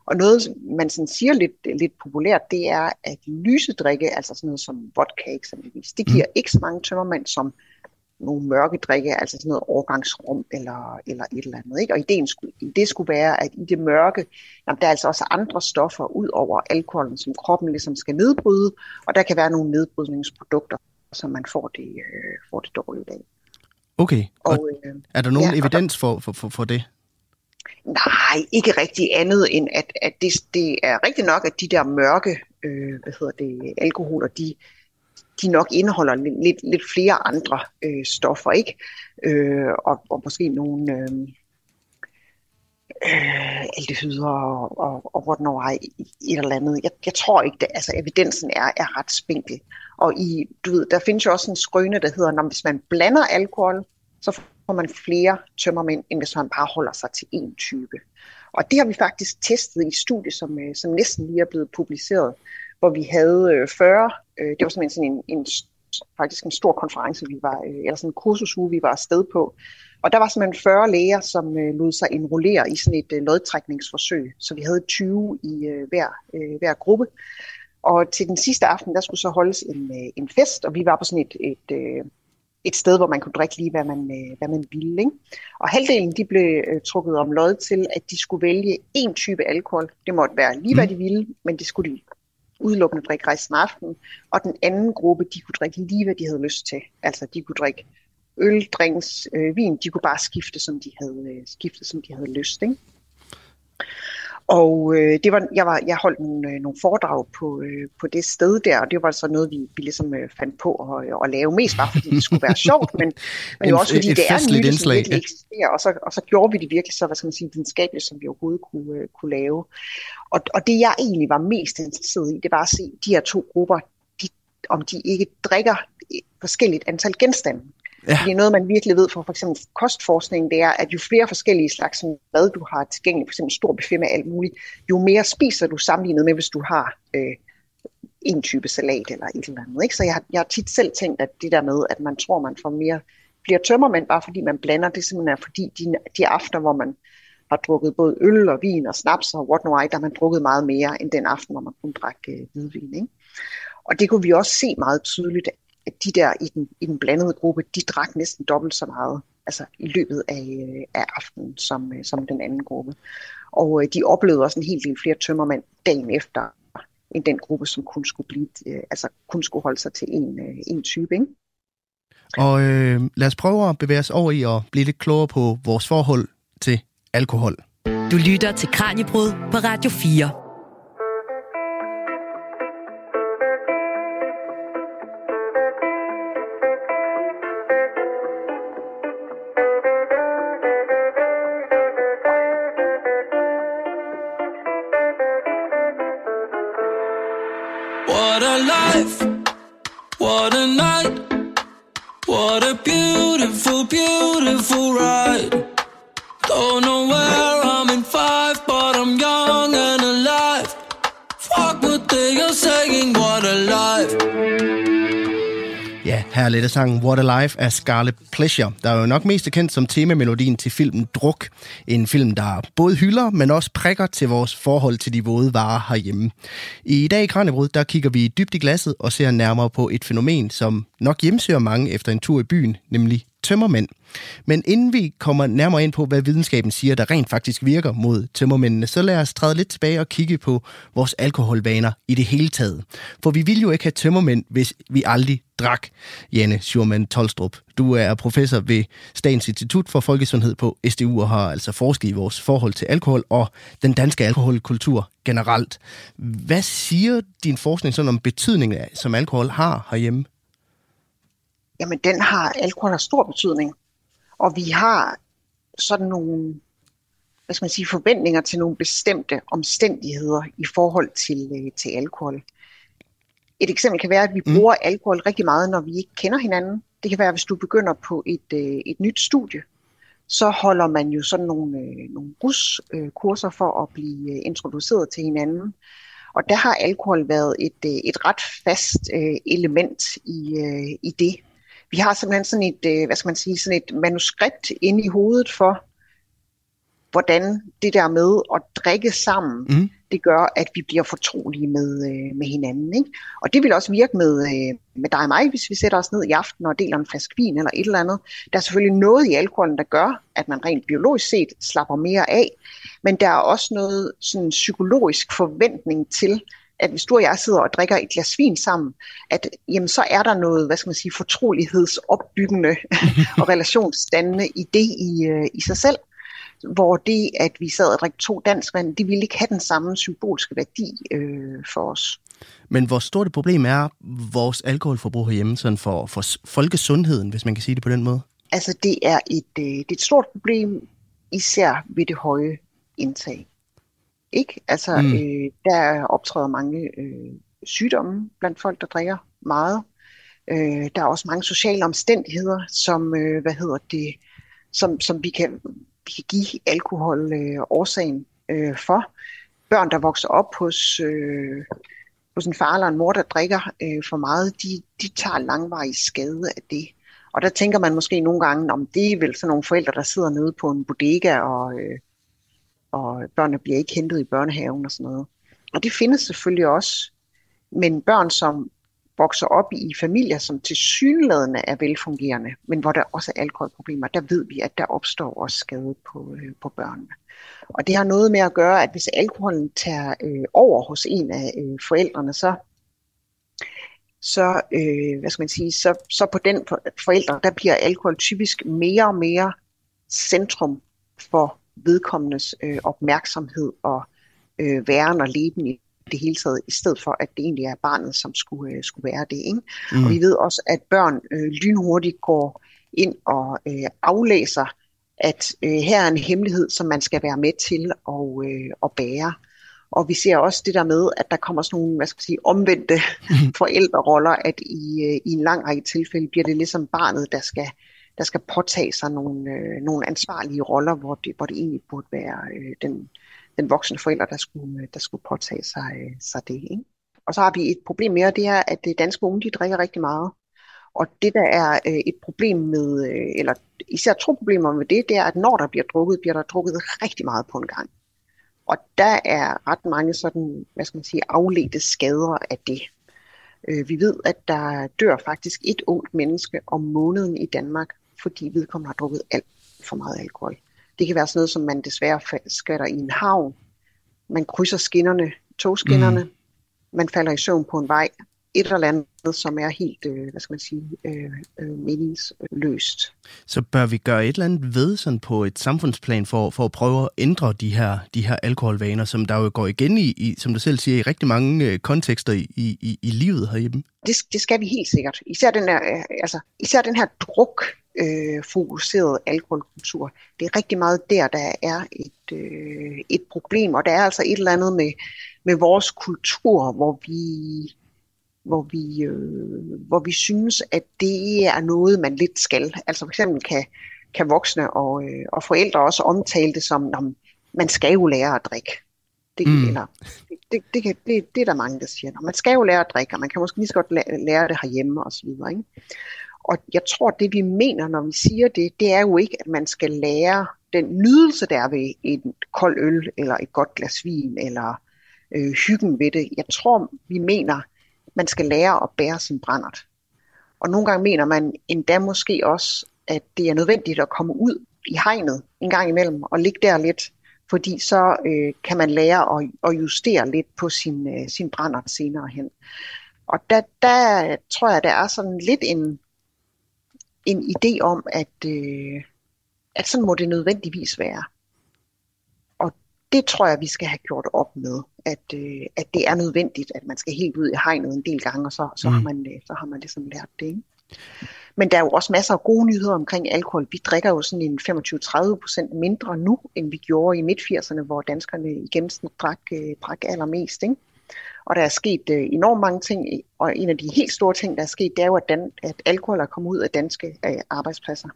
Og noget, man sådan siger lidt, lidt populært, det er, at lyse drikke, altså sådan noget som vodka eksempelvis, det giver mm. ikke så mange tømmermænd som nogle mørke drikke, altså sådan noget overgangsrum eller, eller et eller andet. Ikke? Og ideen skulle, det skulle være, at i det mørke, jamen, der er altså også andre stoffer ud over alkoholen, som kroppen ligesom skal nedbryde, og der kan være nogle nedbrydningsprodukter, som man får det, øh, får det dårligt af. Okay, og, og øh, er der nogen ja, evidens for, for, for, for det? Nej, ikke rigtig andet end, at, at det, det er rigtigt nok, at de der mørke øh, hvad hedder det, alkoholer, de, de nok indeholder lidt, lidt flere andre øh, stoffer, ikke? Øh, og, og måske nogle øh, øh, aldehyder og, og, og whatnot, et eller andet. Jeg, jeg tror ikke, det, altså evidensen er, er ret spinkel. Og i, du ved, der findes jo også en skrøne, der hedder, at hvis man blander alkohol, så får man flere tømmermænd, end hvis man bare holder sig til én type. Og det har vi faktisk testet i et studie, som, øh, som næsten lige er blevet publiceret, hvor vi havde øh, 40, øh, det var simpelthen sådan en, en, faktisk en stor konference, vi var, eller sådan en kursusuge, vi var afsted på. Og der var simpelthen 40 læger, som lod sig enrollere i sådan et lodtrækningsforsøg. Så vi havde 20 i hver, hver gruppe. Og til den sidste aften, der skulle så holdes en, en fest, og vi var på sådan et, et, et sted, hvor man kunne drikke lige, hvad man, øh, hvad man ville. Ikke? Og halvdelen de blev øh, trukket om lod til, at de skulle vælge en type alkohol. Det måtte være lige, hvad mm. de ville, men det skulle de udelukkende drikke resten af aftenen. Og den anden gruppe, de kunne drikke lige, hvad de havde lyst til. Altså, de kunne drikke øl, drinks, øh, vin. De kunne bare skifte, som de havde, øh, skifte, som de havde lyst. Ikke? Og øh, det var, jeg, var, jeg holdt nogle, øh, nogle foredrag på, øh, på det sted der, og det var så noget, vi, vi ligesom øh, fandt på at, at lave, mest bare fordi det skulle være sjovt, men, men jo også fordi et, det er en myte, som virkelig eksisterer, og så, og så gjorde vi det virkelig så, hvad skal man sige, videnskabeligt, som vi overhovedet kunne, øh, kunne lave. Og, og det jeg egentlig var mest interesseret i, det var at se de her to grupper, de, om de ikke drikker forskelligt antal genstande. Ja. Fordi noget, man virkelig ved fra for eksempel kostforskning, det er, at jo flere forskellige slags mad, du har tilgængeligt, for eksempel stor buffet med alt muligt, jo mere spiser du sammenlignet med, hvis du har øh, en type salat eller et eller andet. Ikke? Så jeg, jeg har tit selv tænkt, at det der med, at man tror, man får mere flere tømmermænd, bare fordi man blander, det simpelthen er fordi de, de aftener, hvor man har drukket både øl og vin og snaps og what no I, der har man drukket meget mere end den aften, hvor man kun drak øh, hvidvin. Ikke? Og det kunne vi også se meget tydeligt, at de der i den, i den blandede gruppe, de drak næsten dobbelt så meget altså i løbet af, øh, af aftenen som, øh, som den anden gruppe. Og øh, de oplevede også en hel del flere tømmermænd dagen efter, end den gruppe, som kun skulle, blive, altså kun skulle holde sig til en, en type. Ikke? Og øh, lad os prøve at bevæge os over i at blive lidt klogere på vores forhold til alkohol. Du lytter til Kranjebrud på Radio 4. Her lidt af sangen What a Life af Scarlet Pleasure, der er jo nok mest kendt som temamelodien til filmen Druk. En film, der både hylder, men også prikker til vores forhold til de våde varer herhjemme. I dag i Kranjebrud, der kigger vi dybt i glasset og ser nærmere på et fænomen, som nok hjemsøger mange efter en tur i byen, nemlig tømmermænd. Men inden vi kommer nærmere ind på, hvad videnskaben siger, der rent faktisk virker mod tømmermændene, så lad os træde lidt tilbage og kigge på vores alkoholvaner i det hele taget. For vi vil jo ikke have tømmermænd, hvis vi aldrig drak. Janne Schurman Tolstrup, du er professor ved Statens Institut for Folkesundhed på SDU og har altså forsket i vores forhold til alkohol og den danske alkoholkultur generelt. Hvad siger din forskning sådan om betydningen, som alkohol har herhjemme? Jamen den har, alkohol har stor betydning. Og vi har sådan nogle, hvad skal man sige, forventninger til nogle bestemte omstændigheder i forhold til, øh, til alkohol. Et eksempel kan være, at vi mm. bruger alkohol rigtig meget, når vi ikke kender hinanden. Det kan være, hvis du begynder på et, øh, et nyt studie, så holder man jo sådan nogle, øh, nogle ruskurser for at blive introduceret til hinanden. Og der har alkohol været et, et ret fast element i, i det vi har simpelthen sådan et, øh, hvad skal man sige, sådan et manuskript inde i hovedet for, hvordan det der med at drikke sammen, mm. det gør, at vi bliver fortrolige med, øh, med hinanden. Ikke? Og det vil også virke med, øh, med dig og mig, hvis vi sætter os ned i aften og deler en flaske vin eller et eller andet. Der er selvfølgelig noget i alkoholen, der gør, at man rent biologisk set slapper mere af, men der er også noget sådan psykologisk forventning til, at hvis du og jeg sidder og drikker et glas vin sammen, at jamen, så er der noget, hvad skal man sige, fortrolighedsopbyggende og relationsdannende i det i, øh, i sig selv. Hvor det, at vi sad og drak to dansk vand, det ville ikke have den samme symbolske værdi øh, for os. Men hvor stort et problem er vores alkoholforbrug herhjemme sådan for, for folkesundheden, hvis man kan sige det på den måde? Altså det er et, øh, det er et stort problem, især ved det høje indtag. Ikke? Altså, mm. øh, der optræder mange øh, sygdomme blandt folk, der drikker meget. Øh, der er også mange sociale omstændigheder, som, øh, hvad hedder det, som, som vi, kan, vi kan give alkohol øh, årsagen øh, for. Børn, der vokser op hos, øh, hos en far eller en mor, der drikker øh, for meget, de, de tager langvarig skade af det. Og der tænker man måske nogle gange, om det er vel sådan nogle forældre, der sidder nede på en bodega og, øh, og børnene bliver ikke hentet i børnehaven og sådan noget. Og det findes selvfølgelig også, men børn, som vokser op i familier, som til synlædende er velfungerende, men hvor der også er alkoholproblemer, der ved vi, at der opstår også skade på, øh, på børnene. Og det har noget med at gøre, at hvis alkoholen tager øh, over hos en af øh, forældrene, så så, øh, hvad skal man sige, så, så på den forældre, der bliver alkohol typisk mere og mere centrum for vedkommendes øh, opmærksomhed og øh, væren og leben i det hele taget, i stedet for, at det egentlig er barnet, som skulle, øh, skulle være det. Ikke? Mm. Og vi ved også, at børn øh, lynhurtigt går ind og øh, aflæser, at øh, her er en hemmelighed, som man skal være med til at, øh, at bære. Og vi ser også det der med, at der kommer sådan nogle hvad skal man sige, omvendte forældreroller, at i, øh, i en lang række tilfælde bliver det ligesom barnet, der skal der skal påtage sig nogle, øh, nogle ansvarlige roller, hvor det, hvor det egentlig burde være øh, den, den voksne forælder, der skulle, der skulle påtage sig, øh, sig det. Ikke? Og så har vi et problem mere, det er, at øh, danske unge, de drikker rigtig meget. Og det, der er øh, et problem med, øh, eller især to problemer med det, det er, at når der bliver drukket, bliver der drukket rigtig meget på en gang. Og der er ret mange sådan, hvad skal man sige, afledte skader af det. Øh, vi ved, at der dør faktisk et ungt menneske om måneden i Danmark fordi vedkommende har drukket alt for meget alkohol. Det kan være sådan noget, som man desværre skatter i en havn. Man krydser skinnerne, togskinnerne. Mm. Man falder i søvn på en vej. Et eller andet, som er helt, øh, hvad skal man sige, øh, øh, meningsløst. Så bør vi gøre et eller andet ved sådan på et samfundsplan for, for at prøve at ændre de her, de her alkoholvaner, som der jo går igen i, i som du selv siger, i rigtig mange øh, kontekster i, i, i livet herhjemme? Det, det skal vi helt sikkert. Især den her, øh, altså, især den her druk øh, fokuseret alkoholkultur. Det er rigtig meget der, der er et, øh, et problem, og der er altså et eller andet med, med vores kultur, hvor vi, hvor vi, øh, hvor vi synes, at det er noget, man lidt skal. Altså for eksempel kan, kan voksne og, øh, og forældre også omtale det som, man skal jo lære at drikke. Det, mm. eller, det, det, det, kan, det, det er der mange, der siger. Man skal jo lære at drikke, og man kan måske lige så godt lære det herhjemme osv. Ikke? Og jeg tror, det vi mener, når vi siger det, det er jo ikke, at man skal lære den nydelse, der er ved en kold øl, eller et godt glas vin, eller øh, hyggen ved det. Jeg tror, vi mener, man skal lære at bære sin brændert. Og nogle gange mener man endda måske også, at det er nødvendigt at komme ud i hegnet en gang imellem og ligge der lidt, fordi så øh, kan man lære at, at justere lidt på sin, øh, sin brændert senere hen. Og der, der tror jeg, der er sådan lidt en, en idé om, at, øh, at sådan må det nødvendigvis være. Og det tror jeg, vi skal have gjort op med, at, øh, at det er nødvendigt, at man skal helt ud i hegnet en del gange, og så, så, mm. har, man, øh, så har man ligesom lært det. Ikke? Men der er jo også masser af gode nyheder omkring alkohol. Vi drikker jo sådan en 25-30% mindre nu, end vi gjorde i midt-80'erne, hvor danskerne i gennemsnit drak, øh, drak allermest. Ikke? Og der er sket øh, enormt mange ting, og en af de helt store ting, der er sket, det er jo, at, dan- at alkohol er kommet ud af danske øh, arbejdspladser.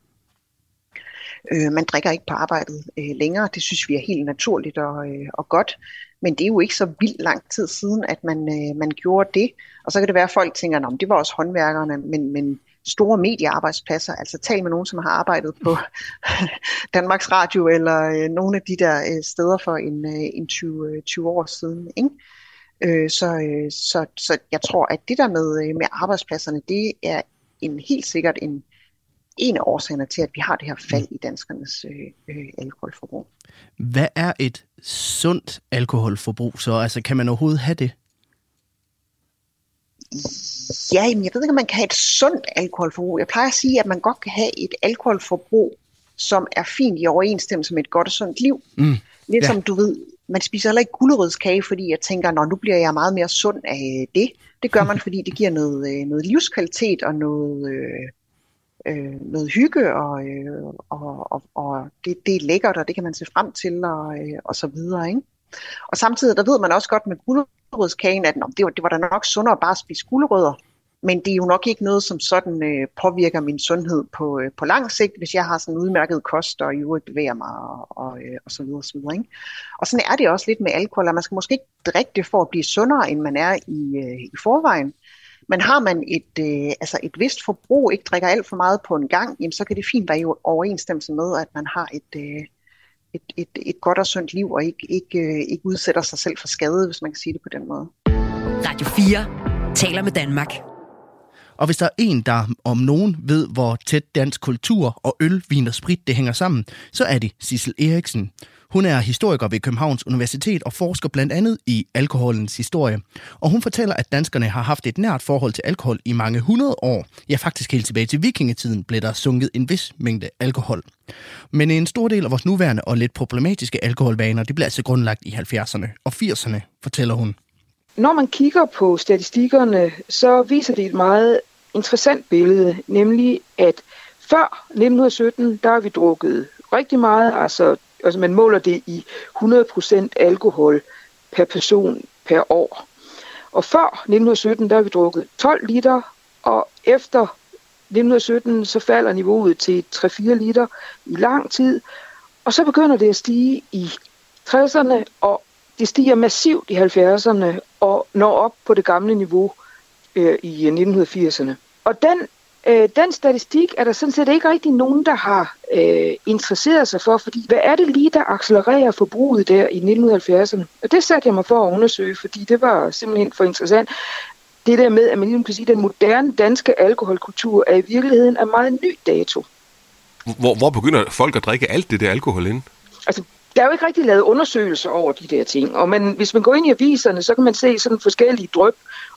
Øh, man drikker ikke på arbejdet øh, længere. Det synes vi er helt naturligt og, øh, og godt. Men det er jo ikke så vildt lang tid siden, at man, øh, man gjorde det. Og så kan det være, at folk tænker, at det var også håndværkerne, men, men store mediearbejdspladser, altså tal med nogen, som har arbejdet på Danmarks Radio eller øh, nogle af de der øh, steder for en, øh, en 20, 20 øh, år siden. Ikke? Øh, så, øh, så, så jeg tror, at det der med, øh, med arbejdspladserne, det er en helt sikkert en, en af årsagerne til, at vi har det her fald i danskernes øh, øh, alkoholforbrug. Hvad er et sundt alkoholforbrug så? Altså, kan man overhovedet have det? Ja, men jeg ved ikke, om man kan have et sundt alkoholforbrug. Jeg plejer at sige, at man godt kan have et alkoholforbrug, som er fint i overensstemmelse med et godt og sundt liv. Mm. Lidt ja. som du ved, man spiser heller ikke gulerødskage, fordi jeg tænker, nå, nu bliver jeg meget mere sund af det. Det gør man, fordi det giver noget, øh, noget livskvalitet og noget, øh, øh, noget hygge, og, øh, og, og, og det, det er lækkert, og det kan man se frem til, og, øh, og så videre. Ikke? Og samtidig, der ved man også godt med gulerødskagen, at nå, det, var, det var da nok sundere bare at spise gulerødder, men det er jo nok ikke noget, som sådan øh, påvirker min sundhed på, øh, på lang sigt, hvis jeg har sådan en udmærket kost, og i øvrigt bevæger mig, og, og, øh, og så videre, og så videre. Ikke? Og sådan er det også lidt med alkohol, at man skal måske ikke drikke det for at blive sundere, end man er i, øh, i forvejen. Men har man et, øh, altså et vist forbrug, ikke drikker alt for meget på en gang, jamen så kan det fint være i overensstemmelse med, at man har et, øh, et, et, et godt og sundt liv, og ikke, ikke, øh, ikke udsætter sig selv for skade, hvis man kan sige det på den måde. Radio 4 taler med Danmark. Og hvis der er en, der om nogen ved, hvor tæt dansk kultur og øl, vin og sprit det hænger sammen, så er det Sissel Eriksen. Hun er historiker ved Københavns Universitet og forsker blandt andet i alkoholens historie. Og hun fortæller, at danskerne har haft et nært forhold til alkohol i mange hundrede år. Ja, faktisk helt tilbage til vikingetiden blev der sunket en vis mængde alkohol. Men en stor del af vores nuværende og lidt problematiske alkoholvaner, det blev altså grundlagt i 70'erne og 80'erne, fortæller hun. Når man kigger på statistikkerne, så viser det et meget interessant billede, nemlig at før 1917, der har vi drukket rigtig meget, altså, altså man måler det i 100% alkohol per person per år. Og før 1917, der har vi drukket 12 liter, og efter 1917, så falder niveauet til 3-4 liter i lang tid, og så begynder det at stige i 60'erne, og det stiger massivt i 70'erne og når op på det gamle niveau øh, i 1980'erne. Og den, øh, den statistik er der sådan set ikke rigtig nogen, der har øh, interesseret sig for, fordi hvad er det lige, der accelererer forbruget der i 1970'erne? Og det satte jeg mig for at undersøge, fordi det var simpelthen for interessant. Det der med, at man ligesom kan sige, at den moderne danske alkoholkultur er i virkeligheden af meget ny dato. Hvor, hvor begynder folk at drikke alt det der alkohol ind? Altså, der er jo ikke rigtig lavet undersøgelser over de der ting, og man, hvis man går ind i aviserne, så kan man se sådan forskellige drøb,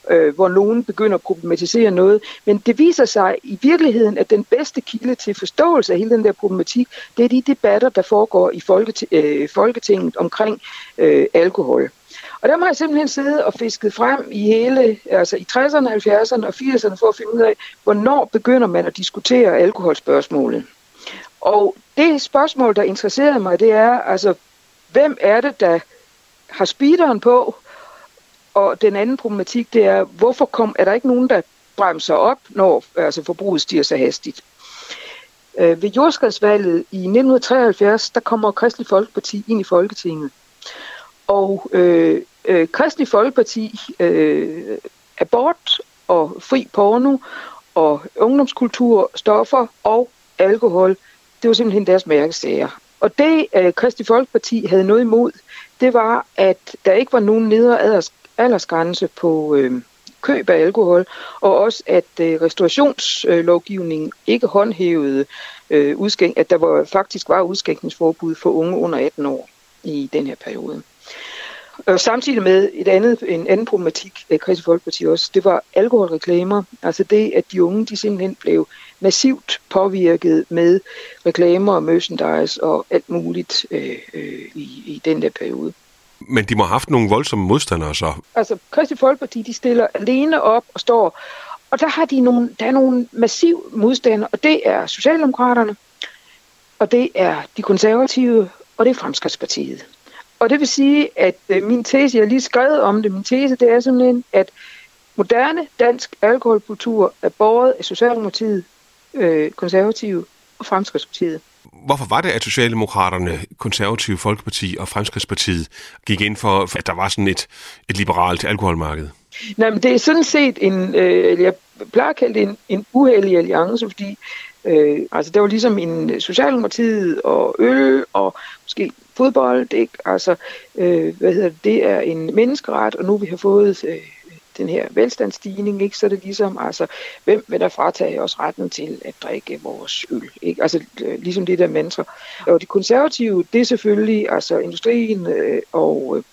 øh, hvor nogen begynder at problematisere noget. Men det viser sig i virkeligheden, at den bedste kilde til forståelse af hele den der problematik, det er de debatter, der foregår i Folketing, øh, Folketinget omkring øh, alkohol. Og der må jeg simpelthen sidde og fisket frem i hele, altså i 60'erne, 70'erne og 80'erne for at finde ud af, hvornår begynder man at diskutere alkoholspørgsmålet. Og det spørgsmål, der interesserede mig, det er, altså, hvem er det, der har speederen på? Og den anden problematik, det er, hvorfor kom, er der ikke nogen, der bremser op, når altså, forbruget stiger så hastigt? Øh, ved jordskredsvalget i 1973, der kommer Kristelig Folkeparti ind i Folketinget. Og øh, øh, Kristelig Folkeparti, øh, abort og fri porno og ungdomskultur, stoffer og alkohol, det var simpelthen deres mærkesager. Og det, øh, Kristi Folkeparti havde noget imod, det var, at der ikke var nogen nedre aldersgrænse på øh, køb af alkohol, og også at øh, restaurationslovgivningen ikke håndhævede øh, udskænk, at der var, faktisk var udskænkningsforbud for unge under 18 år i den her periode. Og samtidig med et andet, en anden problematik øh, af Folkeparti også, det var alkoholreklamer. Altså det, at de unge de simpelthen blev massivt påvirket med reklamer og merchandise og alt muligt øh, øh, i, i den der periode. Men de må have haft nogle voldsomme modstandere så. Altså, Kristelig Folkeparti, de stiller alene op og står, og der har de nogle, der er nogle massiv modstandere, og det er Socialdemokraterne, og det er de konservative, og det er Fremskridspartiet. Og det vil sige, at øh, min tese, jeg lige skrevet om det, min tese, det er simpelthen, at moderne dansk alkoholkultur er båret af Socialdemokratiet, øh, konservative og Fremskridspartiet. Hvorfor var det, at Socialdemokraterne, Konservative Folkeparti og Fremskridspartiet gik ind for, at der var sådan et, et liberalt alkoholmarked? Nej, men det er sådan set en, øh, jeg plejer at kalde det en, en uheldig alliance, fordi øh, altså, der var ligesom en Socialdemokratiet og øl og måske fodbold, ikke? Altså, øh, hvad hedder det, det er en menneskeret, og nu vi har fået øh, den her velstandsstigning, ikke, så er det ligesom, altså, hvem vil der fratage os retten til at drikke vores øl? Ikke? Altså, øh, ligesom det der mantra. Og de konservative, det er selvfølgelig altså industrien øh, og øh,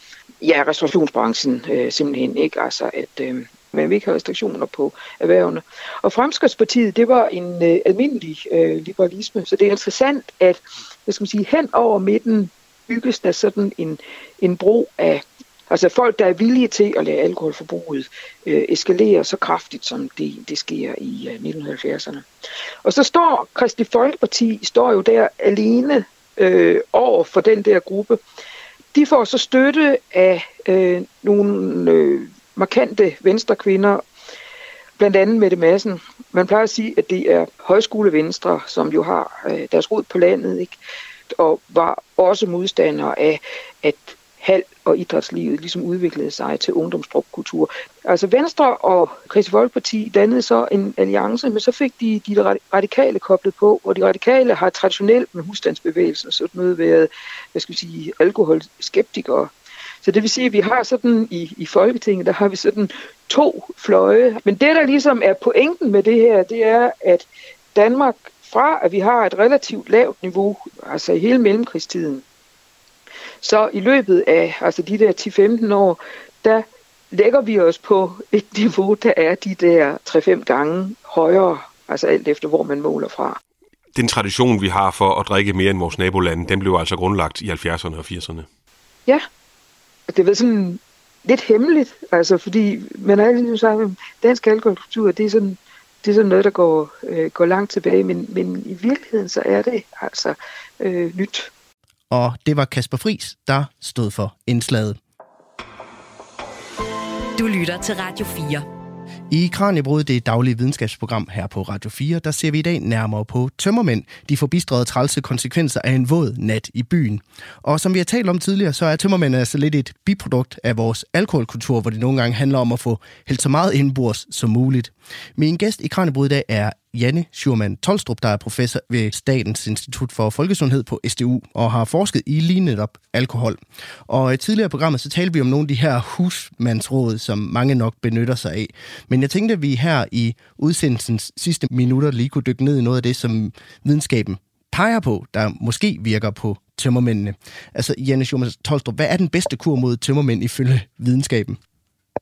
ja, restaurationsbranchen øh, simpelthen, ikke? Altså, at øh, man vil ikke have restriktioner på erhvervene. Og Fremskridspartiet, det var en øh, almindelig øh, liberalisme, så det er interessant, at hvad skal man sige, hen over midten bygges der sådan en, en bro af Altså folk, der er villige til at lade alkoholforbruget øh, eskalere så kraftigt, som det, det sker i øh, 1970'erne. Og så står Kristi Folkeparti står jo der alene øh, over for den der gruppe. De får så støtte af øh, nogle øh, markante venstre kvinder, blandt andet Mette Madsen. Man plejer at sige, at det er højskolevenstre, som jo har øh, deres rod på landet, ikke? og var også modstandere af, at hal og idrætslivet ligesom udviklede sig til ungdomsdrukkultur. Altså Venstre og Kristi Folkeparti dannede så en alliance, men så fik de de radikale koblet på, og de radikale har traditionelt med husstandsbevægelsen sådan noget været, hvad skal vi sige, alkoholskeptikere. Så det vil sige, at vi har sådan i, i Folketinget, der har vi sådan to fløje. Men det, der ligesom er pointen med det her, det er, at Danmark fra, at vi har et relativt lavt niveau, altså i hele mellemkrigstiden, så i løbet af altså de der 10-15 år, der lægger vi os på et niveau, der er de der 3-5 gange højere, altså alt efter hvor man måler fra. Den tradition, vi har for at drikke mere end vores nabolande, den blev altså grundlagt i 70'erne og 80'erne. Ja, det var sådan lidt hemmeligt, altså fordi man har altid sagt, at dansk alkoholkultur, det er sådan, det er sådan noget, der går, øh, går langt tilbage, men, men i virkeligheden så er det altså øh, nyt og det var Kasper Fris, der stod for indslaget. Du lytter til Radio 4. I Kranjebrud, det daglige videnskabsprogram her på Radio 4, der ser vi i dag nærmere på tømmermænd, de forbistrede trælse konsekvenser af en våd nat i byen. Og som vi har talt om tidligere, så er tømmermænd altså lidt et biprodukt af vores alkoholkultur, hvor det nogle gange handler om at få helt så meget indbords som muligt. Min gæst i Kranjebrud i dag er Janne Schurman Tolstrup, der er professor ved Statens Institut for Folkesundhed på SDU og har forsket i lige netop alkohol. Og i tidligere programmet så talte vi om nogle af de her husmandsråd, som mange nok benytter sig af. Men jeg tænkte, at vi her i udsendelsens sidste minutter lige kunne dykke ned i noget af det, som videnskaben peger på, der måske virker på tømmermændene. Altså, Janne Schumann Tolstrup, hvad er den bedste kur mod tømmermænd ifølge videnskaben?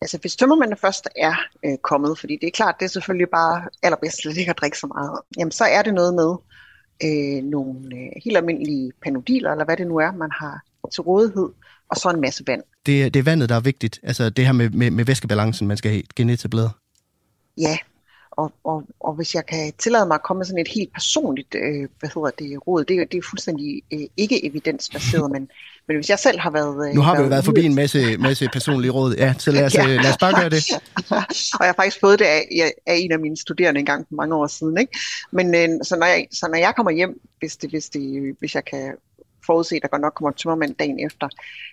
Altså hvis tømmermændene først er øh, kommet, fordi det er klart, det er selvfølgelig bare allerbedst slet ikke at drikke så meget, jamen så er det noget med øh, nogle øh, helt almindelige panodiler, eller hvad det nu er, man har til rådighed, og så en masse vand. Det, det er vandet, der er vigtigt, altså det her med, med, med væskebalancen, man skal have genetableret. Ja, og, og, og hvis jeg kan tillade mig at komme med sådan et helt personligt øh, hvad hedder det, råd, det, det er fuldstændig øh, ikke evidensbaseret, men, men hvis jeg selv har været... Øh, nu har vi jo været forbi en masse, masse personlige råd, ja, så lad os, ja. Øh, lad os bare gøre det. og jeg har faktisk fået det af, af en af mine studerende en gang for mange år siden. Ikke? Men øh, så, når jeg, så når jeg kommer hjem, hvis, det, hvis, det, hvis jeg kan forudse, at der godt nok kommer tømmermænd dagen efter,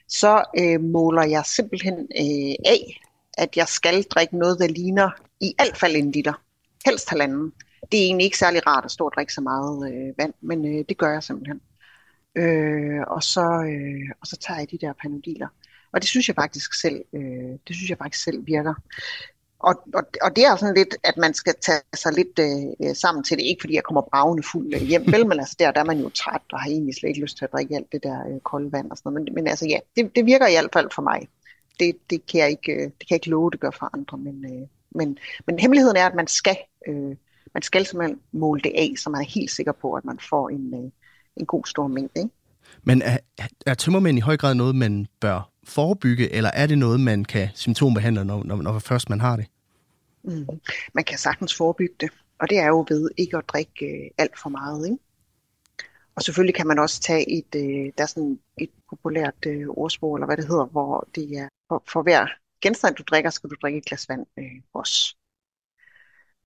så øh, måler jeg simpelthen øh, af, at jeg skal drikke noget, der ligner i alt fald en liter helst halvanden. Det er egentlig ikke særlig rart at stå og drikke så meget øh, vand, men øh, det gør jeg simpelthen. Øh, og, så, øh, og så tager jeg de der panodiler. Og det synes jeg faktisk selv, øh, det synes jeg faktisk selv virker. Og, og, og det er sådan lidt, at man skal tage sig lidt øh, sammen til det. Ikke fordi jeg kommer bravende fuld øh, hjem, vel, men altså der, der er man jo træt og har egentlig slet ikke lyst til at drikke alt det der øh, kolde vand og sådan noget. Men, men altså ja, det, det virker i hvert fald for mig. Det, det, kan jeg ikke, øh, det kan jeg ikke love, det gør for andre. Men, øh, men, men hemmeligheden er, at man skal, øh, man skal simpelthen måle det af, så man er helt sikker på, at man får en, øh, en god stor mængde. Ikke? Men er, er tømmermænd i høj grad noget, man bør forebygge, eller er det noget, man kan symptombehandle, når, når, når først man har det? Mm. Man kan sagtens forebygge det, og det er jo ved ikke at drikke øh, alt for meget. Ikke? Og selvfølgelig kan man også tage et, øh, der er sådan et populært øh, ordsprog, eller hvad det hedder, hvor det er, for, for hver genstand du drikker, skal du drikke et glas vand øh, også.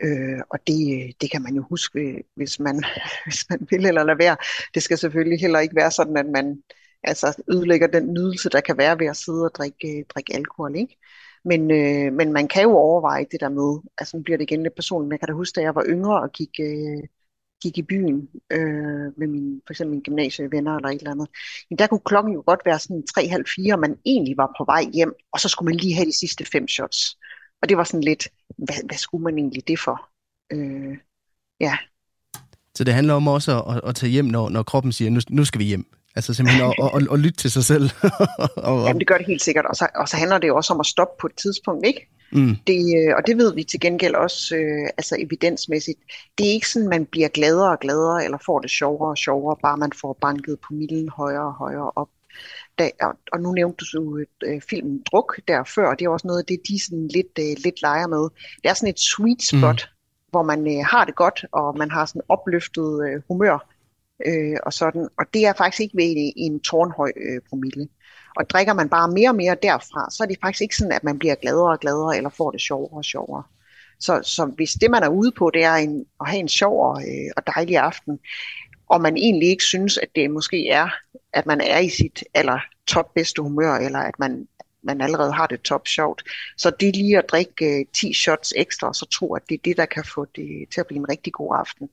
Øh, og det, det kan man jo huske, hvis man, hvis man vil eller lade være. Det skal selvfølgelig heller ikke være sådan, at man altså, ødelægger den nydelse, der kan være ved at sidde og drikke, drikke alkohol. Ikke? Men, øh, men man kan jo overveje det der med, altså nu bliver det igen lidt personligt, men jeg kan da huske, da jeg var yngre og gik, øh, gik i byen øh, med min, for eksempel mine gymnasievenner eller et eller andet, men der kunne klokken jo godt være sådan 3.30-4, og man egentlig var på vej hjem, og så skulle man lige have de sidste fem shots. Og det var sådan lidt, hvad, hvad skulle man egentlig det for? Øh, ja. Så det handler om også at, at tage hjem, når, når kroppen siger, nu, nu skal vi hjem. Altså simpelthen at, at, at, lytte til sig selv. og, Jamen det gør det helt sikkert. Og så, og så handler det jo også om at stoppe på et tidspunkt, ikke? Mm. Det, øh, og det ved vi til gengæld også øh, altså evidensmæssigt. Det er ikke sådan, man bliver gladere og gladere, eller får det sjovere og sjovere, bare man får banket på midlen højere og højere op. Da, og, nu nævnte du øh, filmen Druk der før, og det er også noget af det, de sådan lidt, øh, lidt leger med. Det er sådan et sweet spot, mm. hvor man øh, har det godt, og man har sådan opløftet øh, humør, øh, og sådan. Og det er faktisk ikke ved i en tårnhøj øh, promille. Og drikker man bare mere og mere derfra, så er det faktisk ikke sådan, at man bliver gladere og gladere, eller får det sjovere og sjovere. Så, så hvis det, man er ude på, det er en, at have en sjov og, øh, og dejlig aften, og man egentlig ikke synes, at det måske er, at man er i sit aller top bedste humør, eller at man, man allerede har det top sjovt. Så det lige at drikke øh, 10 shots ekstra, og så tro, at det er det, der kan få det til at blive en rigtig god aften.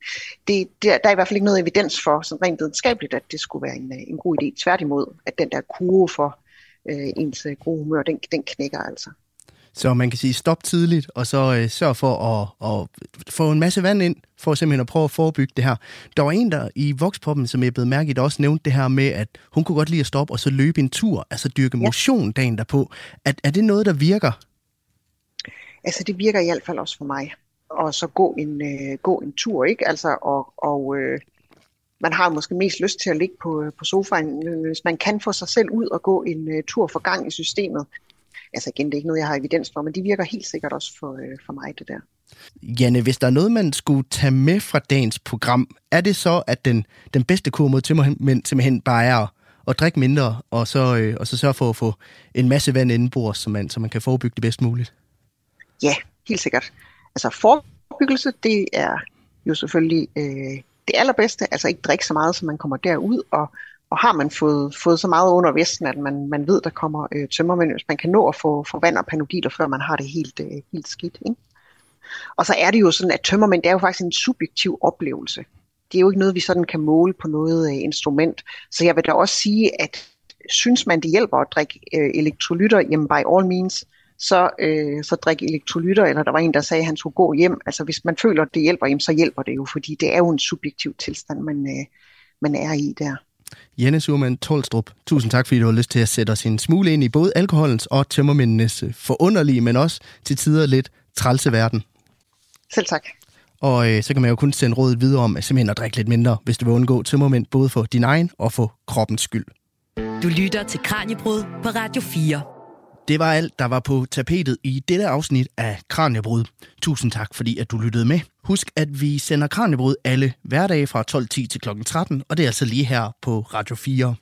Det, det, der er i hvert fald ikke noget evidens for, sådan rent videnskabeligt, at det skulle være en, øh, en god idé. Tværtimod, at den der kurve for øh, ens øh, gode humør, den, den knækker altså. Så man kan sige stop tidligt, og så øh, sørg for at, at få en masse vand ind, for simpelthen at prøve at forebygge det her. Der var en, der i Voxpoppen, som jeg blev mærket, også nævnte det her med, at hun kunne godt lide at stoppe og så løbe en tur, altså dyrke motion dagen derpå. Er, er det noget, der virker? Altså det virker i hvert fald også for mig. Og så gå en, øh, gå en tur, ikke? Altså, og, og øh, man har måske mest lyst til at ligge på, øh, på sofaen. Hvis man kan få sig selv ud og gå en uh, tur for gang i systemet, altså igen, det er ikke noget, jeg har evidens for, men de virker helt sikkert også for, uh, for mig, det der. Janne, hvis der er noget, man skulle tage med fra dagens program, er det så, at den, den bedste kur mod tømmermænd simpelthen bare er at, at drikke mindre, og så, øh, og så sørge for at få en masse vand indenbords, så man, så man kan forebygge det bedst muligt? Ja, helt sikkert. Altså forebyggelse, det er jo selvfølgelig øh, det allerbedste, altså ikke drikke så meget, så man kommer derud, og, og har man fået, fået så meget under vesten, at man, man ved, der kommer øh, tømmermænd, hvis man kan nå at få, få vand og panodiler, før man har det helt, øh, helt skidt. Ikke? Og så er det jo sådan, at tømmermænd, det er jo faktisk en subjektiv oplevelse. Det er jo ikke noget, vi sådan kan måle på noget øh, instrument. Så jeg vil da også sige, at synes man, det hjælper at drikke øh, elektrolytter, jamen by all means, så, øh, så drik elektrolytter, eller der var en, der sagde, at han skulle gå hjem. Altså hvis man føler, at det hjælper, jamen, så hjælper det jo, fordi det er jo en subjektiv tilstand, man, øh, man er i der. Jenne Surman Tolstrup, tusind tak, fordi du har lyst til at sætte os en smule ind i både alkoholens og tømmermændenes forunderlige, men også til tider lidt trælse verden. Selv tak. Og øh, så kan man jo kun sende rådet videre om at simpelthen at drikke lidt mindre, hvis du vil undgå tømmermænd, både for din egen og for kroppens skyld. Du lytter til Kranjebrud på Radio 4. Det var alt, der var på tapetet i dette afsnit af Kranjebrud. Tusind tak, fordi at du lyttede med. Husk, at vi sender Kranjebrud alle hverdage fra 12.10 til kl. 13, og det er altså lige her på Radio 4.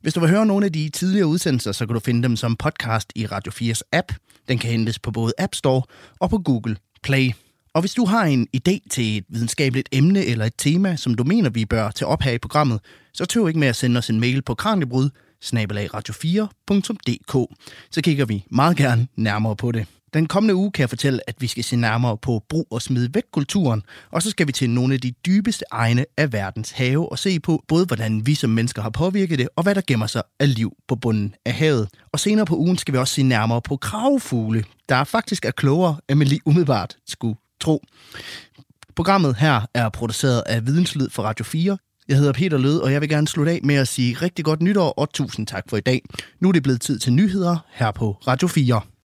Hvis du vil høre nogle af de tidligere udsendelser, så kan du finde dem som podcast i Radio 4's app. Den kan hentes på både App Store og på Google Play. Og hvis du har en idé til et videnskabeligt emne eller et tema, som du mener, vi bør tage op her i programmet, så tøv ikke med at sende os en mail på kranjebrud radio4.dk. Så kigger vi meget gerne nærmere på det. Den kommende uge kan jeg fortælle, at vi skal se nærmere på brug og smid væk kulturen, og så skal vi til nogle af de dybeste egne af verdens have og se på både, hvordan vi som mennesker har påvirket det, og hvad der gemmer sig af liv på bunden af havet. Og senere på ugen skal vi også se nærmere på kravfugle, der faktisk er klogere, end man lige umiddelbart skulle tro. Programmet her er produceret af Videnslyd for Radio 4. Jeg hedder Peter Lød, og jeg vil gerne slutte af med at sige rigtig godt nytår og tusind tak for i dag. Nu er det blevet tid til nyheder her på Radio 4.